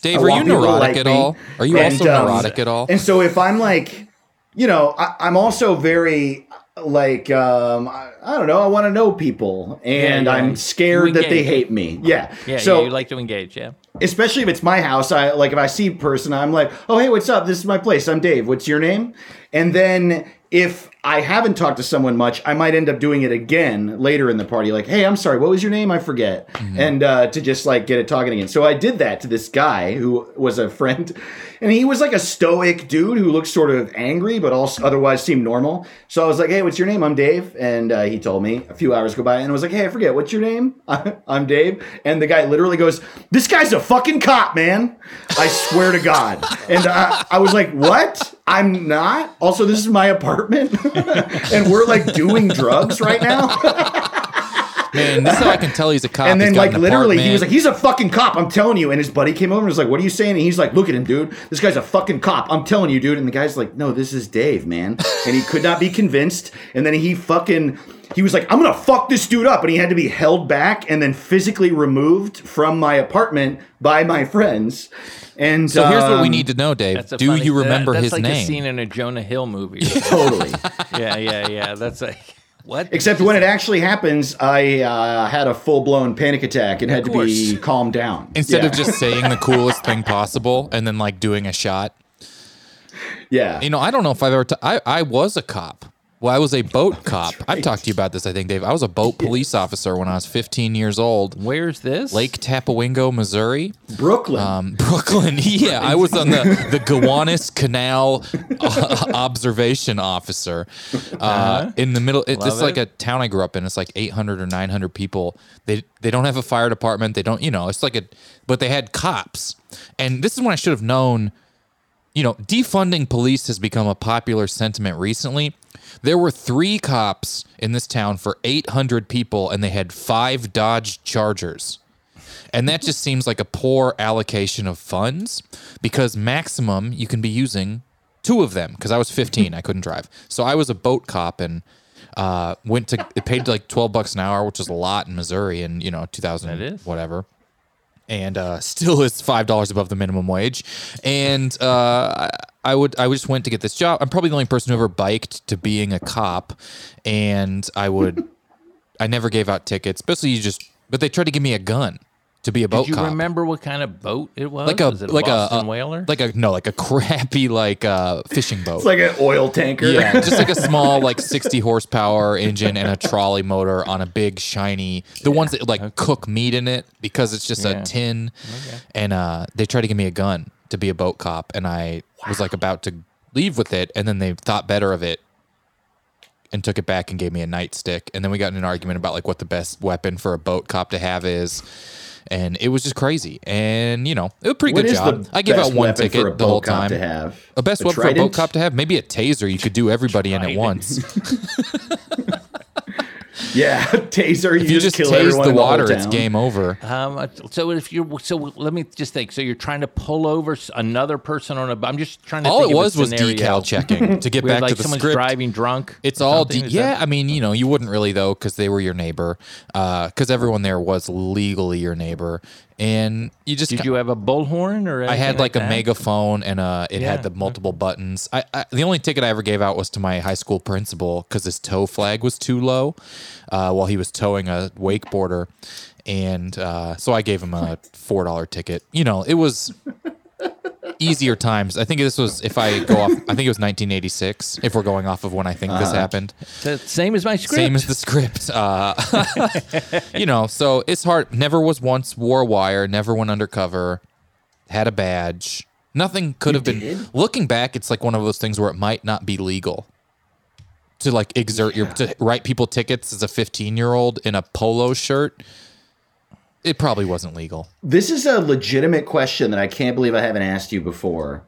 Dave, are you want people to neurotic like at me. all? Are you And, also um, neurotic at all? And so if I'm like, you know, I, I'm also very like um, I, I don't know. I want to know people, and yeah. I'm scared that they hate me. Yeah. Yeah. So yeah. You like to engage. Yeah. especially if it's my house, I like if I see a person, I'm like, oh hey, what's up? This is my place. I'm Dave. What's your name? And then if I haven't talked to someone much, I might end up doing it again later in the party. Like, hey, I'm sorry, what was your name? I forget. And uh, to just like get it talking again. So I did that to this guy who was a friend, and he was like a stoic dude who looked sort of angry, but also otherwise seemed normal. So I was like, hey, what's your name? I'm Dave. And uh, he told me a few hours go by, and I was like, hey, I forget, what's your name? I'm Dave. And the guy literally goes, this guy's a fucking cop, man. I swear to God. And I, I was like, what? I'm not. Also, this is my apartment, and we're like doing drugs right now. Man, this is how I can tell he's a cop. and then, He's got like, an literally, he was like, "He's a fucking cop." I'm telling you. And his buddy came over and was like, "What are you saying?" And he's like, "Look at him, dude. This guy's a fucking cop. I'm telling you, dude." And the guy's like, "No, this is Dave, man." And he could not be convinced. And then he fucking he was like, I'm gonna fuck this dude up, and he had to be held back and then physically removed from my apartment by my friends. And So here's what we um, need to know, Dave. Do funny- you remember that's his like name? a scene in a Jonah Hill movie. totally. yeah, yeah, yeah. That's like what? Except when it actually happens, I uh, had a full blown panic attack and had to be calmed down. Instead Yeah. of just saying the coolest thing possible and then like doing a shot. yeah, You know, I don't know if I've ever. T- I I was a cop. Well, I was a boat cop. I've talked to you about this, I think, Dave. I was a boat police officer when I was 15 years old. Where's this? Lake Tapawingo, Missouri. Brooklyn. Um, Brooklyn. Yeah, I was on the the Gowanus Canal uh, observation officer uh, in the middle. It, this is Uh-huh. Like a town I grew up in. It's like 800 or 900 people. They they don't have a fire department. They don't. You know, it's like a. But they had cops, and this is when I should have known. You know, defunding police has become a popular sentiment recently. There were three cops in this town for 800 people, and they had five Dodge Chargers. And that just seems like a poor allocation of funds because maximum you can be using two of them because I was 15, I couldn't drive. So I was a boat cop and uh, went to, it paid like 12 bucks an hour, which is a lot in Missouri in, you know, 2000, That is. whatever. And uh, still is five dollars above the minimum wage, and uh, I- would I just went to get this job. I'm probably the only person who ever biked to being a cop, and I would I never gave out tickets. Basically, you just but they tried to give me a gun to be a boat Did you cop. remember what kind of boat it was? like a was it like Boston a, a whaler? like a no like a crappy like uh fishing boat. it's like an oil tanker. yeah, just like a small like 60 horsepower engine and a trolley motor on a big shiny the ones that like cook meat in it because it's just Yeah. a tin. Okay. And uh they tried to give me a gun to be a boat cop and I was like about to leave with it and then they thought better of it and took it back and gave me a nightstick and then we got in an argument about like what the best weapon for a boat cop to have is and it was just crazy. And you know it was a pretty What good job. i give out one ticket the whole time. to have? a best A weapon for a boat cop to have? Maybe a taser you could do everybody in at once Yeah, taser. You, if you just kill tase the in whole water it's game over Um, so if you're so let me just think. So you're trying to pull over another person on a. I'm just trying to. all think it of a was was decal checking to get back like to the someone's script driving drunk. It's all de- yeah. that- I mean, you know, you wouldn't really though because they were your neighbor, because everyone there was legally your neighbor, and you just Did ki- you have a bullhorn or? I had like, a that? megaphone and uh, it Yeah. had the multiple buttons. I, I the only ticket I ever gave out was to my high school principal because his tow flag was too low uh, while he was towing a wakeboarder, and uh, so I gave him a four dollar ticket. You know, it was easier times. I think this was if I go off. I think it was 1986. If we're going off of when I think this happened. The same as my script. Same as the script. Uh, you know, so it's hard. Never was once wore a wire. Never went undercover. Had a badge. Nothing could have been. did? Looking back, it's like one of those things where it might not be legal to like exert your to write people tickets as a 15 year old in a polo shirt. It probably wasn't legal. This is a legitimate question that I can't believe I haven't asked you before.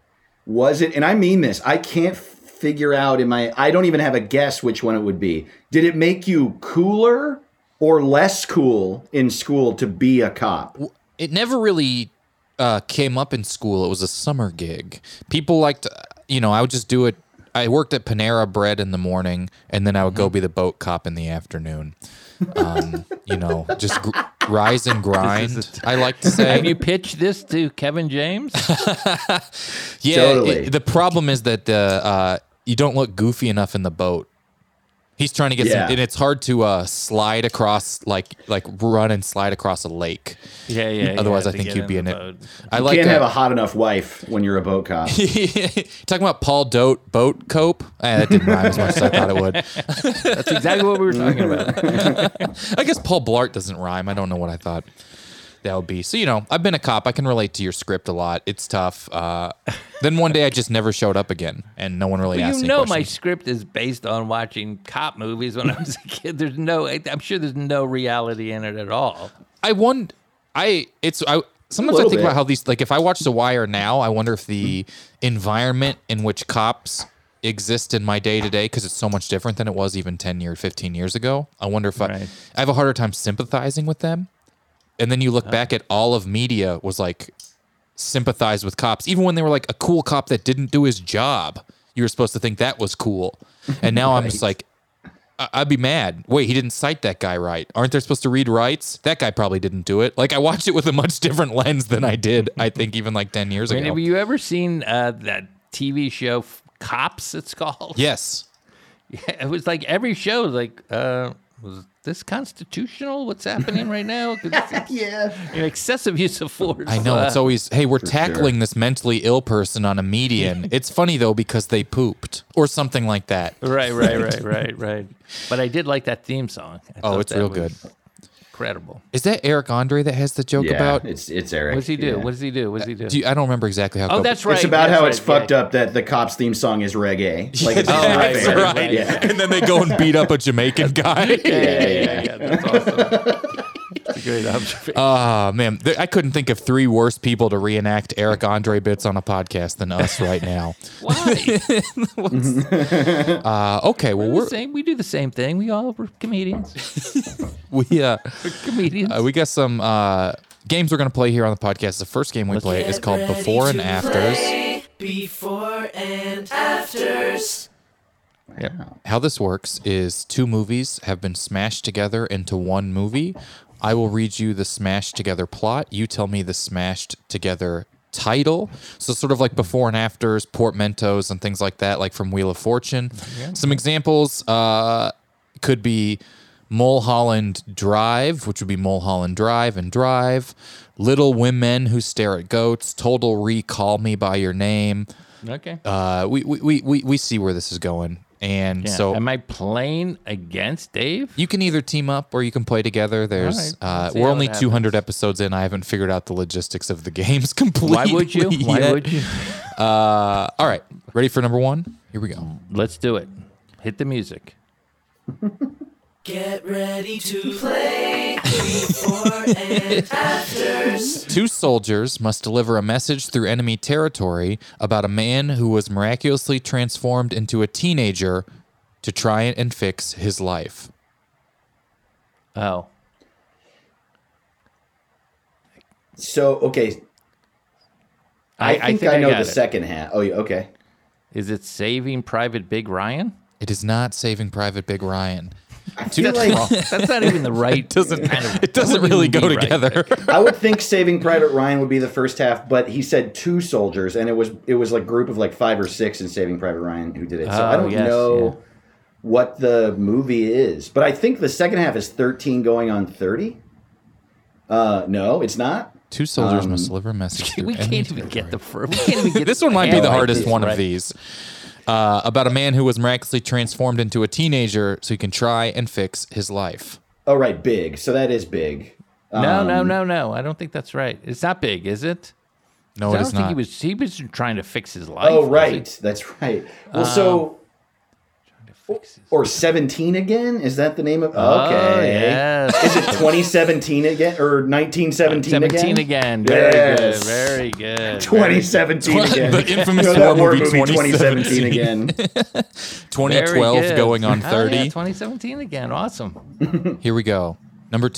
Was it, and I mean this, I can't figure out in my, I don't even have a guess which one it would be. Did it make you cooler or less cool in school to be a cop? it never really uh, came up in school. It was a summer gig. People liked, you know, I would just do it. I worked at Panera Bread in the morning, and then I would go be the boat cop in the afternoon. Um, you know, just gr- rise and grind. I like to say. Have you pitched this to Kevin James? yeah. Totally. it- the problem is that the uh, you don't look goofy enough in the boat. He's trying to get Yeah. some, and it's hard to uh, slide across, like like run and slide across a lake. yeah, yeah. Otherwise, I think you'd be in in it. boat. I You like can't uh, have a hot enough wife when you're a boat cop. Talking about Paul Dote boat cope. Eh, that didn't rhyme as much as I thought it would. That's exactly what we were talking about. I guess Paul Blart doesn't rhyme. I don't know what I thought that would be. So you know, I've been a cop. I can relate to your script a lot. It's tough. Uh, then one day I just never showed up again, and no one really Well, asked you any know, my script is based on watching cop movies when I was a kid. There's no, I'm sure there's no reality in it at all. I wonder. I it's I. Sometimes I think bit. about how these like if I watch The Wire now, I wonder if the environment in which cops exist in my day to day because it's so much different than it was even 10 years 15 years ago i wonder if I, I have a harder time sympathizing with them and then you look back at all of media was like sympathize with cops even when they were like a cool cop that didn't do his job you were supposed to think that was cool and now i'm just like I- I'd be mad. Wait, he didn't cite that guy right. Aren't they supposed to read rights? That guy probably didn't do it. Like I watched it with a much different lens than I did. I think even like ten years ago. have you ever seen uh, that TV show Cops? It's called. yes. It was like every show, was like, uh, was this constitutional? What's happening right now? Yeah. you know, excessive use of force. I know it's Uh, always hey we're tackling this mentally ill person on a median. it's funny though because they pooped or something like that. right, right, right, right, right. But I did like that theme song. I Oh, it's real was good. Incredible. Is that Eric Andre that has the joke Yeah, about? it's it's Eric. What does he do? Yeah. What does he do? What does he do? Do you, I don't remember exactly how. oh, goes. that's right. It's about that's how right, it's fucked up that the cops theme song is reggae. Like it's Oh, not right, right, right. Yeah. and then they go and beat up a Jamaican guy. Yeah, yeah, yeah, yeah. That's awesome. It's a great observation. Ah man, Th- I couldn't think of three worse people to reenact Eric Andre bits on a podcast than us right now. Why? Uh, okay, well We're we're the same. We do the same thing. We all were comedians. we uh, We're comedians. uh we got some uh games we're gonna play here on the podcast. The first game we play is called Before and Afters. Before and afters. Yep. How this works is two movies have been smashed together into one movie. I will read you the smashed together plot. You tell me the smashed together title. So sort of like before and afters, portmanteaus and things like that, like from Wheel of Fortune. Some examples uh, could be Mulholland Drive, which would be Mulholland Drive and Drive. Little Women Who Stare at Goats. Total Recall Me by Your Name. Okay. Uh, we, we, we, we see where this is going. And Yeah. so am I playing against Dave? you can either team up or you can play together. There's right, uh, we're only 200 episodes in. I haven't figured out the logistics of the games completely. Why would you? Why would you? Uh, all right, ready for number one? Here we go. Let's do it. Hit the music. Get ready to play before and afters. Two soldiers must deliver a message through enemy territory about a man who was miraculously transformed into a teenager to try and fix his life. Oh, So okay, I, think I, know got the it. second half. Oh, yeah, okay. Is it Saving Private Big Ryan? It is not Saving Private Big Ryan. I feel like Well, that's not even the right. doesn't- kind of, It doesn't really go right. together. I would think Saving Private Ryan would be the first half, but he said two soldiers, and it was it was like group of like five or six in Saving Private Ryan who did it. So I Oh, don't yes, know yeah. what the movie is, but I think the second half is thirteen going on thirty. Uh, no, it's not. Two soldiers Um, must deliver a message. We can't even get the first. We can't even get this one might be the of hardest this one right. of these. Uh, about a man who was miraculously transformed into a teenager so he can try and fix his life. Oh, right, big. So that is big. No, no, Um, no, no. I don't think that's right. It's not big, is it? No, I don't think not. he was. He was trying to fix his life. Oh, right, that's right. Well, so Fix or seventeen again? Is that the name of? Oh, Okay. yes. Is it 2017 again or 1917 Seventeen again? again. Very Yes. good. Very good. 2017 again. The infamous You know war war movie movie 2017 2017 again. 2012 going on Oh, yeah, 30. 2017 again. Awesome. Here we go. Number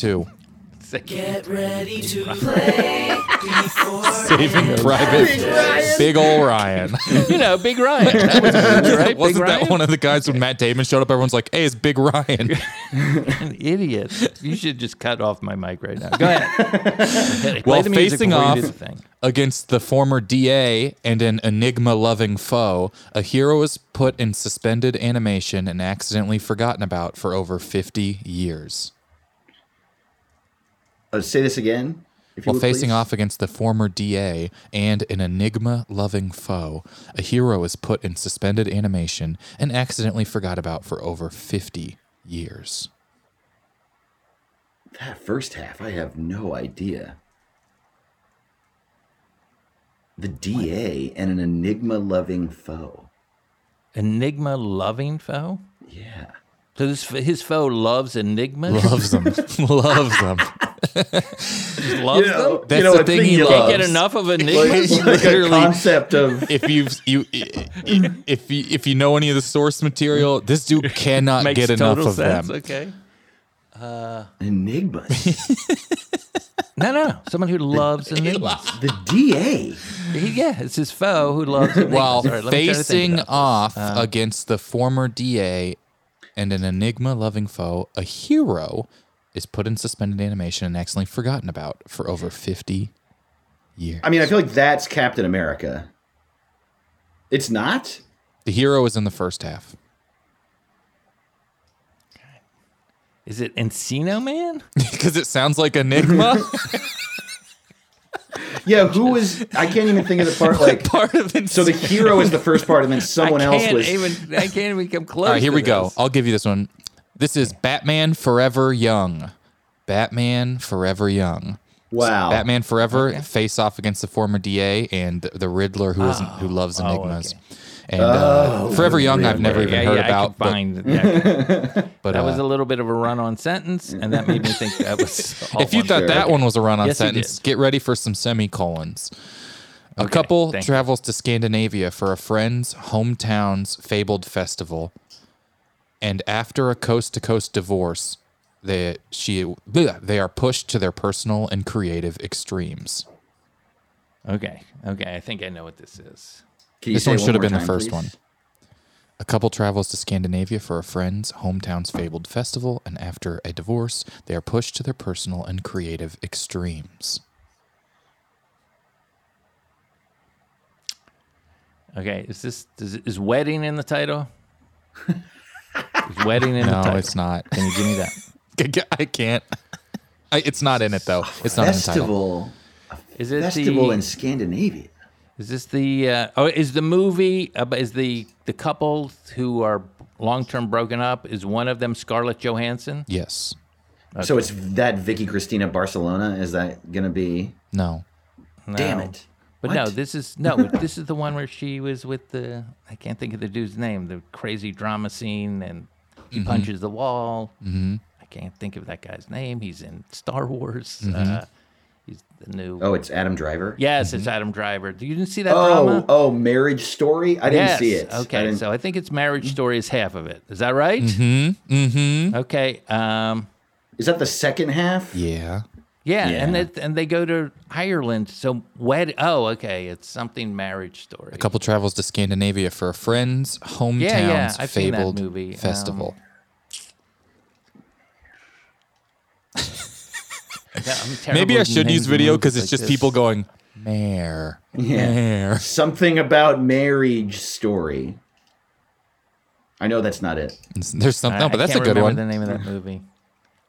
two. Get ready to play before Saving Private Big ol' Ryan. you know, Big Ryan. That was a movie, right? Big Wasn't that Ryan? one of the guys when Matt Damon showed up? Everyone's like, hey, it's Big Ryan. An idiot. You should just cut off my mic right now. Go ahead. Play While the music facing off the thing. against the former DA and an enigma loving foe, a hero is put in suspended animation and accidentally forgotten about for over 50 years. Uh, say this again. If While would, facing please. off against the former DA and an enigma loving foe, a hero is put in suspended animation and accidentally forgot about for over 50 years. that first half, I have no idea. The DA and an enigma loving foe. Enigma loving foe? Yeah. So this, his foe loves enigmas? Loves them. Loves them. Loves You know, them? That's you know, the a thing thing he he loves. Can't get enough of Like, enigmas? like a Literally. concept of if you've you if you if you know any of the source material, this dude cannot get enough total of sense. them. Okay. enigmas. No, no, no. Someone who loves enigmas. the DA. He- yeah, it's his foe who loves enigmas. While All right, let me try to think facing off Uh, against the former DA and an enigma loving foe, a hero is put in suspended animation and accidentally forgotten about for over 50 years. I mean, I feel like that's Captain America. It's not. The hero is in the first half. Is it Encino Man? Because it sounds like Enigma. Yeah, who is? I can't even think of the part. Like, part of it. so the hero is the first part, and then someone I else can't was. even. I can't even come close. All right, here to we go. I'll give you this one. This is Batman Forever Young. Batman Forever Young. wow. Batman Forever face off against the former DA and the Riddler who isn't who loves enigmas. And uh, Forever Young, I've never even Yeah, heard yeah, about. I can find. yeah, but that was uh, a little bit of a run-on sentence, and that made me think that was. if you one. thought that one was a run-on Yes, sentence, get ready for some semicolons. A couple thank you. travels to Scandinavia for a friend's hometown's fabled festival, and after a coast-to-coast divorce, they she bleh, they are pushed to their personal and creative extremes. Okay, okay, I think I know what this is. Can This one it should have more been the first please? one. A couple travels to Scandinavia for a friend's hometown's fabled festival, and after a divorce, they are pushed to their personal and creative extremes. Okay, is this is, is wedding in the title? is wedding in the No, title? it's not. Can you give me that? I can't. I, it's not in it though. It's not in the title. Festival. Is it Festival the? in Scandinavia. Is this the? Uh, oh, is the movie? Uh, is the the couple who are long term broken up? Is one of them Scarlett Johansson? Yes. So it's that Vicky Cristina Barcelona. Is that gonna be? No. Damn it! But no, this is no. this is the one where she was with the. I can't think of the dude's name. The crazy drama scene, and he Mm-hmm. punches the wall. Mm-hmm. I can't think of that guy's name. He's in Star Wars. Mm-hmm. Uh, he's the new. Oh, it's Adam Driver. yes, it's Adam Driver. You didn't see that Oh, drama? oh, Marriage Story. I didn't yes. see it. Okay, didn't- so I think it's Marriage Story is half of it. Is that right? Mm-hmm. Mm-hmm. Okay. Um, is that the second half? Yeah. Yeah, and Yeah. it, and they go to Ireland. So wed. Oh, okay. It's something Marriage Story. A couple travels to Scandinavia for a friend's hometown's Yeah, yeah, I've seen that fabled movie. Um, festival. Yeah, Maybe I should use video because it's like just this. people going, Mayor. Mayor. Something about Marriage Story. I know that's not it. There's something, no, but that's a can't good remember one. The name of that movie.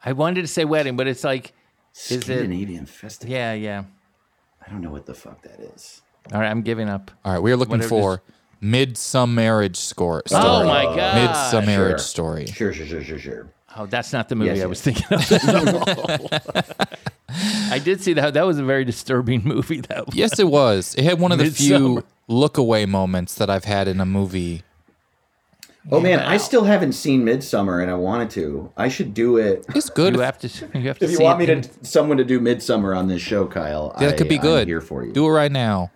I wanted to say wedding, but it's like, is it? Scandinavian Festival. Yeah, yeah. I don't know what the fuck that is. All right, I'm giving up. All right, we are looking Whatever for Midsum Marriage Score. Oh story. Oh my god! Midsum Marriage Sure. Story. Sure, sure, sure, sure, sure. Oh, that's not the movie Yes, I yes. was thinking of. I did see that. That was a very disturbing movie. That was. Yes, it was. It had one of the few look away moments that I've had in a movie. Oh man, I still haven't seen Midsommar, and I wanted to. I should do it. It's good. You have to. You have to If you see want me to, someone to do Midsommar on this show, Kyle, that could be good. I'm here for you. Do it right now.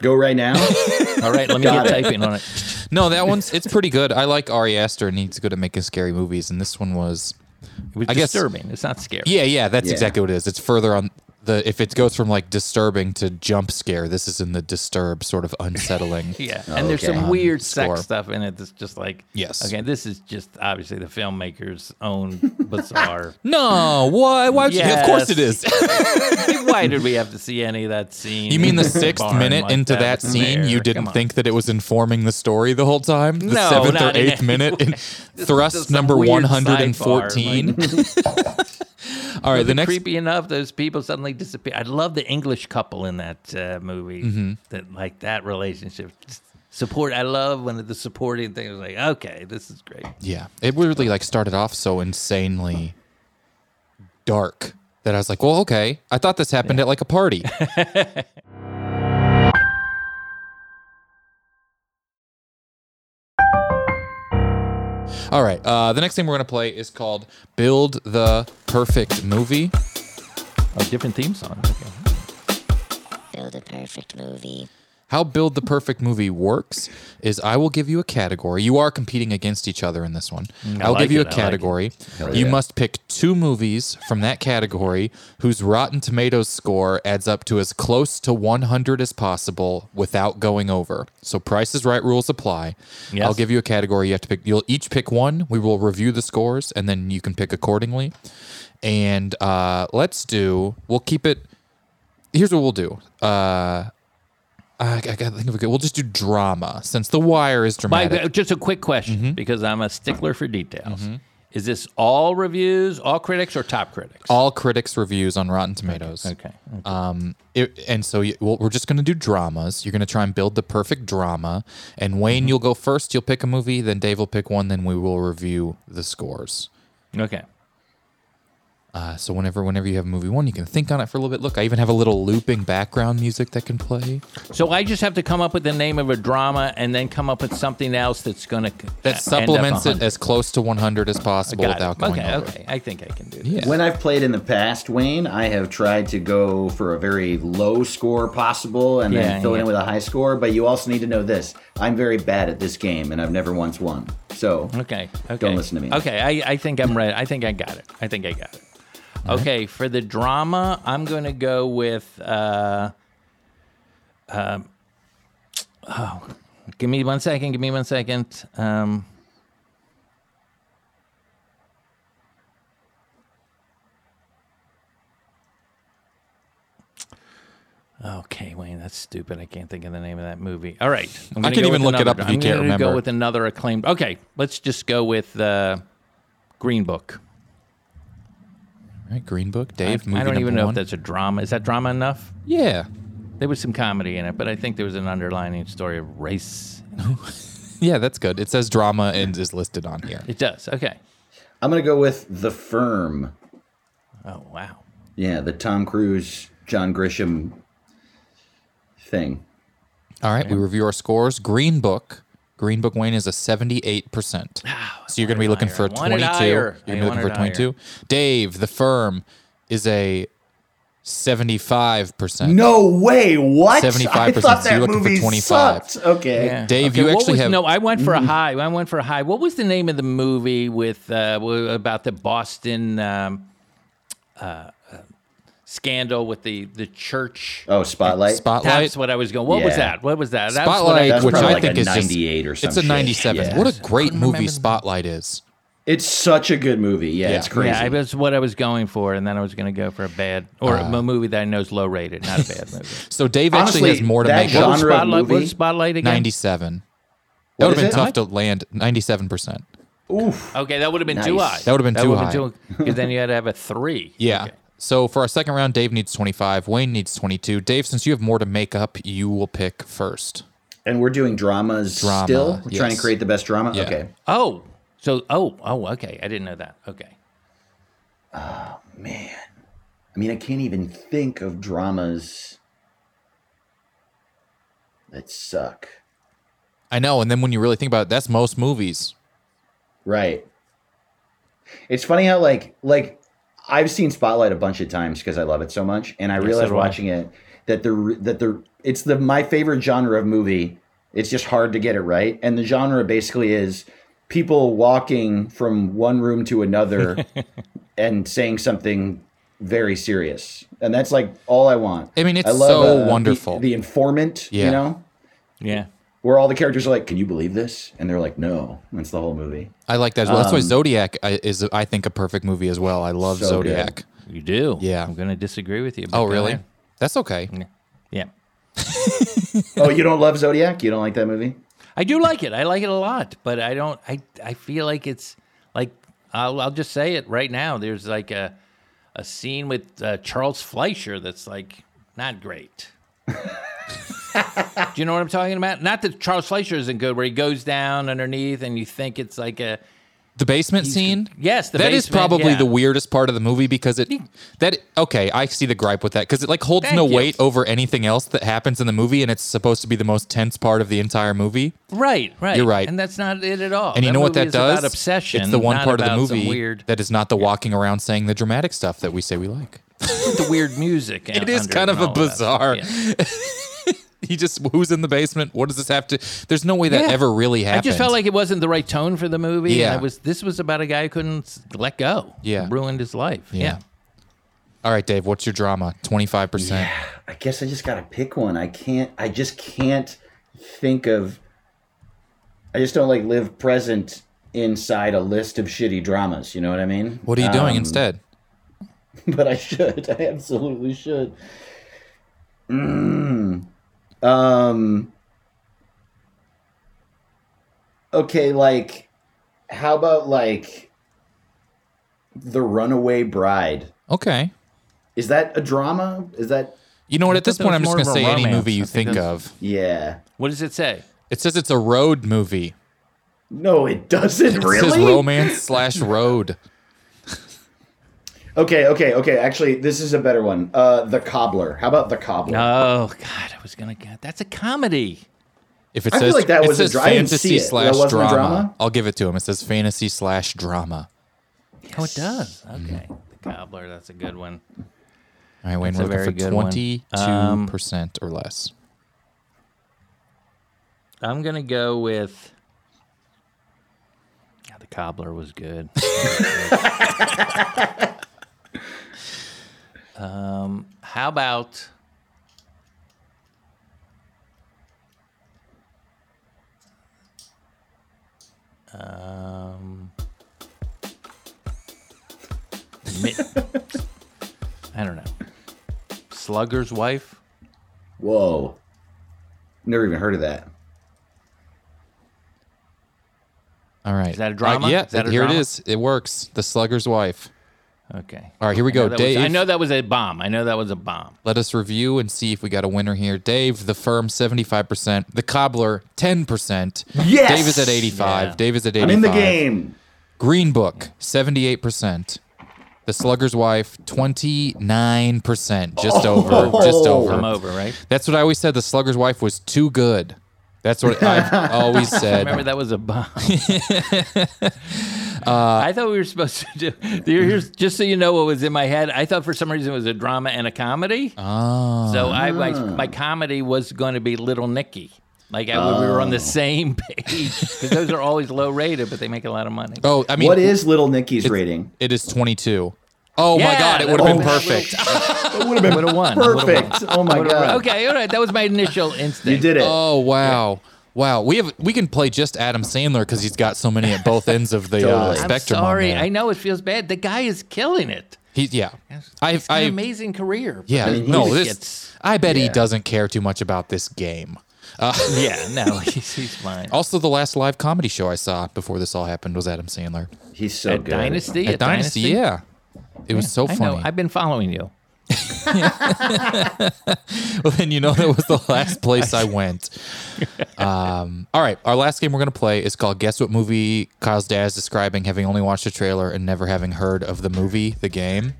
Go right now. All right, let me get it. typing on it. No, that one's it's pretty good. I like Ari Aster, and he's good at making scary movies. And this one was, It was I guess- disturbing. It's not scary. yeah, yeah, that's Yeah. exactly what it is. It's further on the if it goes from like disturbing to jump scare. This is in the disturb sort of unsettling. Yeah, and there's Okay. some Um, weird score. sex stuff in it that's just like Yes. Okay, this is just obviously the filmmaker's own bizarre. No, why? Why? you- Of course it is. Why did we have to see any of that scene? You mean the sixth minute like into that that scene, you didn't think that it was informing the story the whole time? The No, seventh or eighth minute in thrust number one hundred and fourteen. one hundred and sidebar, fourteen. All right, the next creepy enough those people suddenly disappear. I love the English couple in that uh, movie. Mm-hmm. That like that relationship support. I love when the supporting thing was like, okay, this is great. Yeah, it really like started off so insanely dark that I was like, well, okay. I thought this happened at like a party. All right, uh, the next thing we're gonna play is called "Build the Perfect Movie." A different theme song. Okay. Build a perfect movie. How build the perfect movie works is I will give you a category. You are competing against each other in this one. I'll like give you it, I a like it. category. you must pick two movies from that category whose Rotten Tomatoes score adds up to as close to 100 as possible without going over. So Price is Right rules apply. Yes. I'll give you a category. You have to pick. You'll each pick one. We will review the scores, and then you can pick accordingly. And uh, let's do. We'll keep it. Here's what we'll do. Uh, I, I gotta think of a good. We'll just do drama since The Wire is My, dramatic. just a quick question Mm-hmm. because I'm a stickler for details. Is this all reviews, all critics, or top critics? All critics' reviews on Rotten Tomatoes. Okay. Um, it, and so you, well, we're just going to do dramas. You're going to try and build the perfect drama. And Wayne, Mm-hmm. you'll go first. You'll pick a movie. Then Dave will pick one. Then we will review the scores. Okay. Uh, so whenever whenever you have movie one, you can think on it for a little bit. Look, I even have a little looping background music that can play. So I just have to come up with the name of a drama and then come up with something else that's going to That supplements it as close to 100 as possible Got without it. going Okay, over. okay. I think I can do this. Yeah. When I've played in the past, Wayne, I have tried to go for a very low score possible and Yeah, then fill it in with a high score. But you also need to know this: I'm very bad at this game, and I've never once won. So Okay. Okay. Don't listen to me. Okay. I, I think I'm ready. I think I got it. I think I got it. Okay. For the drama, I'm going to go with. Uh, um, oh, give me one second. Give me one second. Um, Okay, Wayne, that's stupid. I can't think of the name of that movie. All right, I can go even look it up if you I'm can't remember. Go with another acclaimed. Okay, let's just go with uh, Green Book. All right, Green Book. I, Dave, movie I don't even know one. if that's a drama. Is that drama enough? Yeah. There was some comedy in it, but I think there was an underlining story of race. Yeah, that's good. It says drama and is listed on here. It does. Okay. I'm gonna go with The Firm. Oh wow. Yeah, the Tom Cruise, John Grisham thing. All right, we review our scores. Green Book. Green Book Wayne is a 78%. so you're going to be looking for a higher. I wanted 22. You're going to be looking for wanted 22. Dave, the firm, is a 75%. No way! What? 75%, I thought so you're that looking for 25. sucked. Okay. Yeah. Dave, Okay, you what actually was- have- no. I went for a high. I went for a high. What was the name of the movie with uh, about the Boston um, uh, scandal with the the church? Oh, Spotlight. Spotlight. That's what I was going. What was that? What was that? That's Spotlight, what I, That's which probably I like think a is just 98 or something. It's a 97. Yeah. What a great movie remember. Spotlight is. It's such a good movie. Yeah, Yeah. it's crazy. Yeah, it was what I was going for, and then I was going to go for a bad or Uh. a movie that I know is low rated, not a bad movie. So Dave actually Honestly, has more to make genre up. What was of Spotlight? What was Spotlight again? 97. That would have been it? tough to land. 97%. Oof. Okay, that would have been too high. That would have been too high. Because then you had to have a three. Yeah. Okay. So for our second round, Dave needs 25. Wayne needs 22. Dave, since you have more to make up, you will pick first. And we're doing dramas Drama, still. We're trying to create the best drama. Yeah. Okay. Oh, so oh oh okay, I didn't know that. Okay. Oh, man, I mean, I can't even think of dramas that suck. I know. And then when you really think about it, that's most movies. Right. It's funny how like like I've seen Spotlight a bunch of times because I love it so much, and I realized do watching it that the that the it's the my favorite genre of movie. It's just hard to get it right, and the genre basically is people walking from one room to another and saying something very serious, and that's like all I want. I mean, it's I love, so uh, the- wonderful. The, informant, Yeah. you know, Yeah. Where all the characters are like, "Can you believe this?" and they're like, "No." That's the whole movie. I like that as well. That's why Zodiac uh, is, I think, a perfect movie as well. I love So good. Zodiac. You do. Yeah. I'm going to disagree with you. Oh, really? ahead. That's okay. Yeah. oh, you don't love Zodiac? You don't like that movie? I do like it. I like it a lot, but I don't. I I feel like it's like I'll I'll just say it right now. There's like a a scene with uh, Charles Fleischer that's like not great. do you know what I'm talking about? Not that Charles Fleischer isn't good, where he goes down underneath and you think it's like a The basement scene? yes. The That is basement, probably yeah. the weirdest part of the movie because it that okay I see the gripe with that because it like holds Thank no you. weight over anything else that happens in the movie and it's supposed to be the most tense part of the entire movie Right, right. You're right. and that's not it at all. and you know what that does obsession. it's the one part of the movie weird that is not the walking around saying the dramatic stuff that we say we like the weird music. It is kind of a bizarre- he just who's in the basement? What does this have to? There's no way that Yeah. ever really happened. I just felt like it wasn't the right tone for the movie. Yeah. and it was. This was about a guy who couldn't let go. Yeah. ruined his life. Yeah. All right, Dave. What's your drama? Twenty five percent. Yeah, I guess I just gotta pick one. I can't. I just can't think of. I just don't like live present inside a list of shitty dramas. You know what I mean? What are you doing Um, instead? But I should. I absolutely should. Mm. Um. Okay, like, how about like the Runaway Bride? Okay. Is that a drama? Is that You know what? I At this point, I'm just gonna of a say any movie you think think of. yeah? What does it say? It says it's a road movie. No, it doesn't really. It really. says romance slash road. Okay, okay, okay. Actually, this is a better one. Uh, the Cobbler. How about the Cobbler? Oh God, I was gonna get. That's a comedy. If it I feel says like that it was a says dra- I didn't fantasy it. Slash wasn't drama, drama? I'll give it to him. It says fantasy slash drama. Oh, it does. Mm. Okay, the cobbler. That's a good one. All right, Wayne, That's we're looking very for good one. twenty-two Um, percent or less. I'm gonna go with. Yeah, the cobbler was good. um, how about? Um, mi- I don't know. Slugger's wife. Whoa. Never even heard of that. All right, Is that a Uh, drama? yeah, Is that a here drama? it is. It works. The Slugger's wife. Okay. All right, here we I know go. was- Dave, I know that was a bomb. I know that was a bomb. let us review and see if we got a winner here. Dave, the firm, seventy-five percent. The cobbler, ten percent. Yes! Dave is at eighty-five. Yeah. Dave is at 85. I'm eighty-five. in the game. Green Book, 78%. The Slugger's Wife, 29%. Just oh. over. Just Oh. over. I'm over, right? That's what I always said. The Slugger's Wife was too good. That's what I've always said. Remember that was a bomb. I thought we were supposed to do. Here's just so you know what was in my head. I thought for some reason it was a drama and a comedy. Oh. So I my, ah. my comedy was going to be Little Nicky. Like I, we were on the ah. same page because those are always low rated, but they make a lot of money. Oh, I mean, what is Little Nicky's rating? it is 22. Oh my God, it would have been been perfect. It would have been Would have won. Would've perfect. Oh my won. god. Okay, all right. That was my initial instinct. You did it. Oh wow. Wow, we have we can play just Adam Sandler because he's got so many at both ends of the uh, Totally. I'm I'm spectrum. sorry. I know it feels bad. The guy is killing it. He, yeah, I, He's got an amazing career. yeah. I mean, no, this. gets- I bet he doesn't care too much about this game. Uh, Yeah, no, he's, he's fine. Also, the last live comedy show I saw before this all happened was Adam Sandler He's so At good. Dynasty, at Dynasty. Yeah, it was so I funny. know. I've been following you. well, then you know that was the last place I went. Um, all right, our last game we're gonna play is called Guess What Movie Kyle's dad is describing, having only watched the trailer and never having heard of the movie, the game.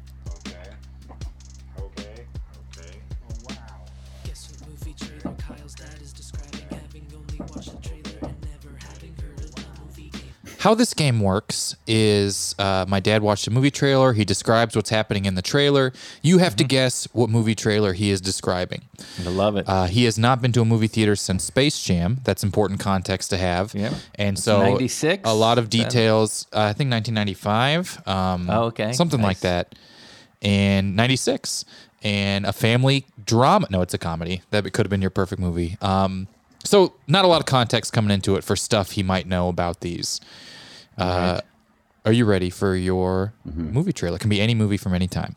How this game works is uh, my dad watched a movie trailer. He describes what's happening in the trailer. You have to guess what movie trailer he is describing. I love it. Uh, he has not been to a movie theater since Space Jam. That's important context to have. Yeah. And so 96? a lot of details. Uh, I think 1995. Um, Oh, okay. Something like that. And 96. And a family drama. No, it's a comedy. That could have been your perfect movie. Um, so not a lot of context coming into it for stuff he might know about these. Uh, Are you ready for your Mm-hmm. movie trailer? It can be any movie from any time.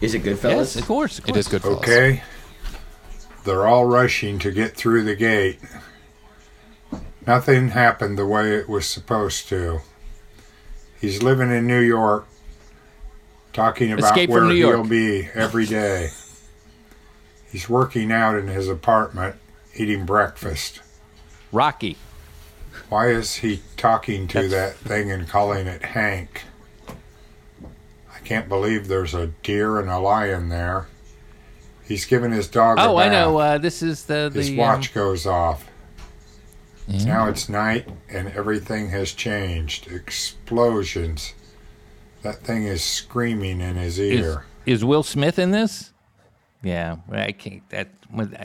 Is it Goodfellas? yes, of course. Of It course. is good. Okay. They're all rushing to get through the gate. Nothing happened the way it was supposed to. He's living in New York, talking about Escape where from New he'll be every day. He's working out in his apartment, eating breakfast. Rocky. Why is he talking to That's- that thing and calling it Hank? I can't believe there's a deer and a lion there. He's giving his dog a Oh, I know. Uh, this is the the His um, watch goes off. Now it's night and everything has changed. Explosions. That thing is screaming in his is, ear. is Will Smith in this? Yeah, I can't. That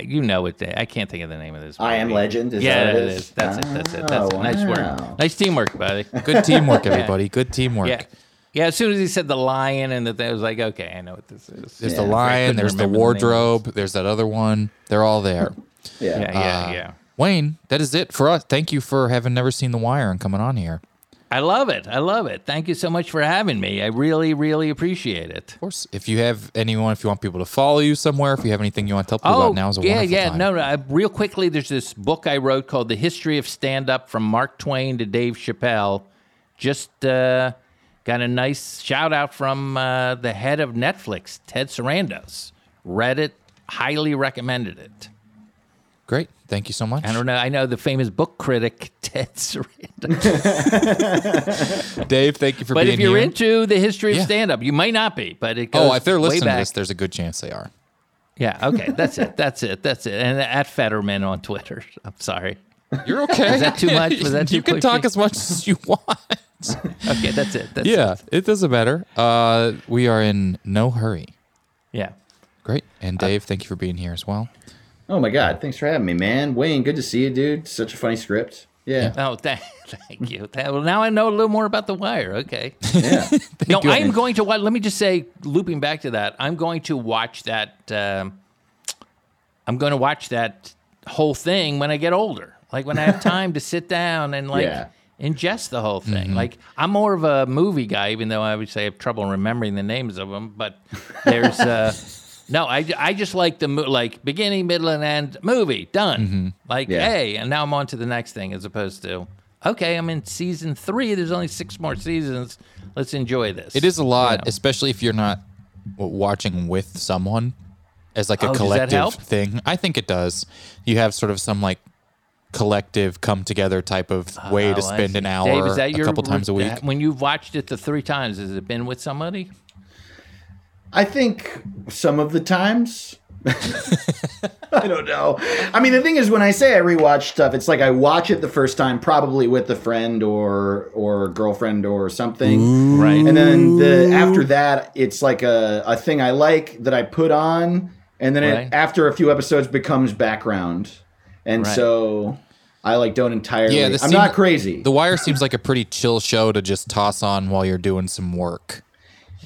you know it. I can't think of the name of this. I Am. Legend, is yeah, that it it is. is? That's it. That's it. That's Oh, it. Nice work. Nice teamwork, buddy. Good teamwork, everybody. Good teamwork. Yeah. Yeah, as soon as he said the lion and that, I was like, okay, I know what this is. There's Yeah. the lion. There's the remember the wardrobe. there's that other one. They're all there. Yeah. Yeah, yeah, Uh, yeah. Wayne, that is it for us. Thank you for having never seen The Wire and coming on here. I love it. I love it. Thank you so much for having me. I really, really appreciate it. Of course, if you have anyone, if you want people to follow you somewhere, if you have anything you want to tell people about, now is a Oh, yeah, yeah. time. No, no. I, real quickly, there's this book I wrote called "The History of Stand Up" from Mark Twain to Dave Chappelle. Just uh, got a nice shout out from uh, the head of Netflix, Ted Sarandos. Read it, highly recommended it. Great. Thank you so much. I don't know. I know the famous book critic Ted Sarandos. Dave, thank you for but being here. But if you're here. into the history of Yeah. stand up, you might not be. But it goes oh, if they're listening to this, there's a good chance they are. Yeah, okay, that's it. That's it. That's it. And at Federman on Twitter. I'm sorry. You're okay. Was that too much? Was that you too can talk as much as you want. Okay, that's it. That's yeah, it. it doesn't matter. Uh, we are in no hurry. Yeah. Great. And Dave, thank you for being here as well. Oh my God! Thanks for having me, man. Wayne, good to see you, dude. Such a funny script. Yeah. Oh, thank, thank you. Tha- Well, now I know a little more about The Wire. Okay. Yeah. no. I'm going to watch. Let me just say, looping back to that, I'm going to watch that. Um, I'm going to watch that whole thing when I get older. Like when I have time to sit down and like Yeah. ingest the whole thing. Mm-hmm. Like I'm more of a movie guy, even though I would say I have trouble remembering the names of them. But there's uh, no, I, I just like the mo- like beginning, middle, and end movie done. Mm-hmm. Like Yeah. hey, and now I'm on to the next thing as opposed to okay, I'm in season three. There's only six more seasons. Let's enjoy this. It is a lot, know. especially if you're not watching with someone as like a Oh, collective thing. I think it does. You have sort of some like collective come together type of way Oh, to spend an hour Dave, that a couple times a week. When you've watched it the three times, has it been with somebody? I think some of the times. I don't know. I mean, the thing is, when I say I rewatch stuff, it's like I watch it the first time, probably with a friend or or girlfriend or something, Right. and then the after that, it's like a a thing I like that I put on, and then Right. it after a few episodes becomes background, and Right. so I like don't entirely. Yeah, I'm seem- not crazy. The Wire seems like a pretty chill show to just toss on while you're doing some work.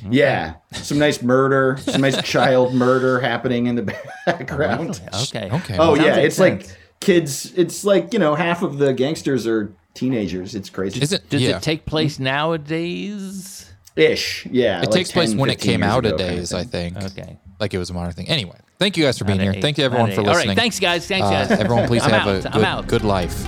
Yeah, some nice murder, some nice child murder happening in the background. Okay. Okay. Oh Sounds yeah, it's intense. like kids. It's like you know, half of the gangsters are teenagers. It's crazy. Is it? Does yeah. it take place nowadays? Ish? Yeah. It like takes place when it came out ago a kind of days, I think. Okay. Like it was a modern thing. Anyway, thank you guys for being here. eight, Thank you everyone for eight. listening. All right, thanks guys. Thanks Uh, guys. everyone, please have out. a I'm good, good life.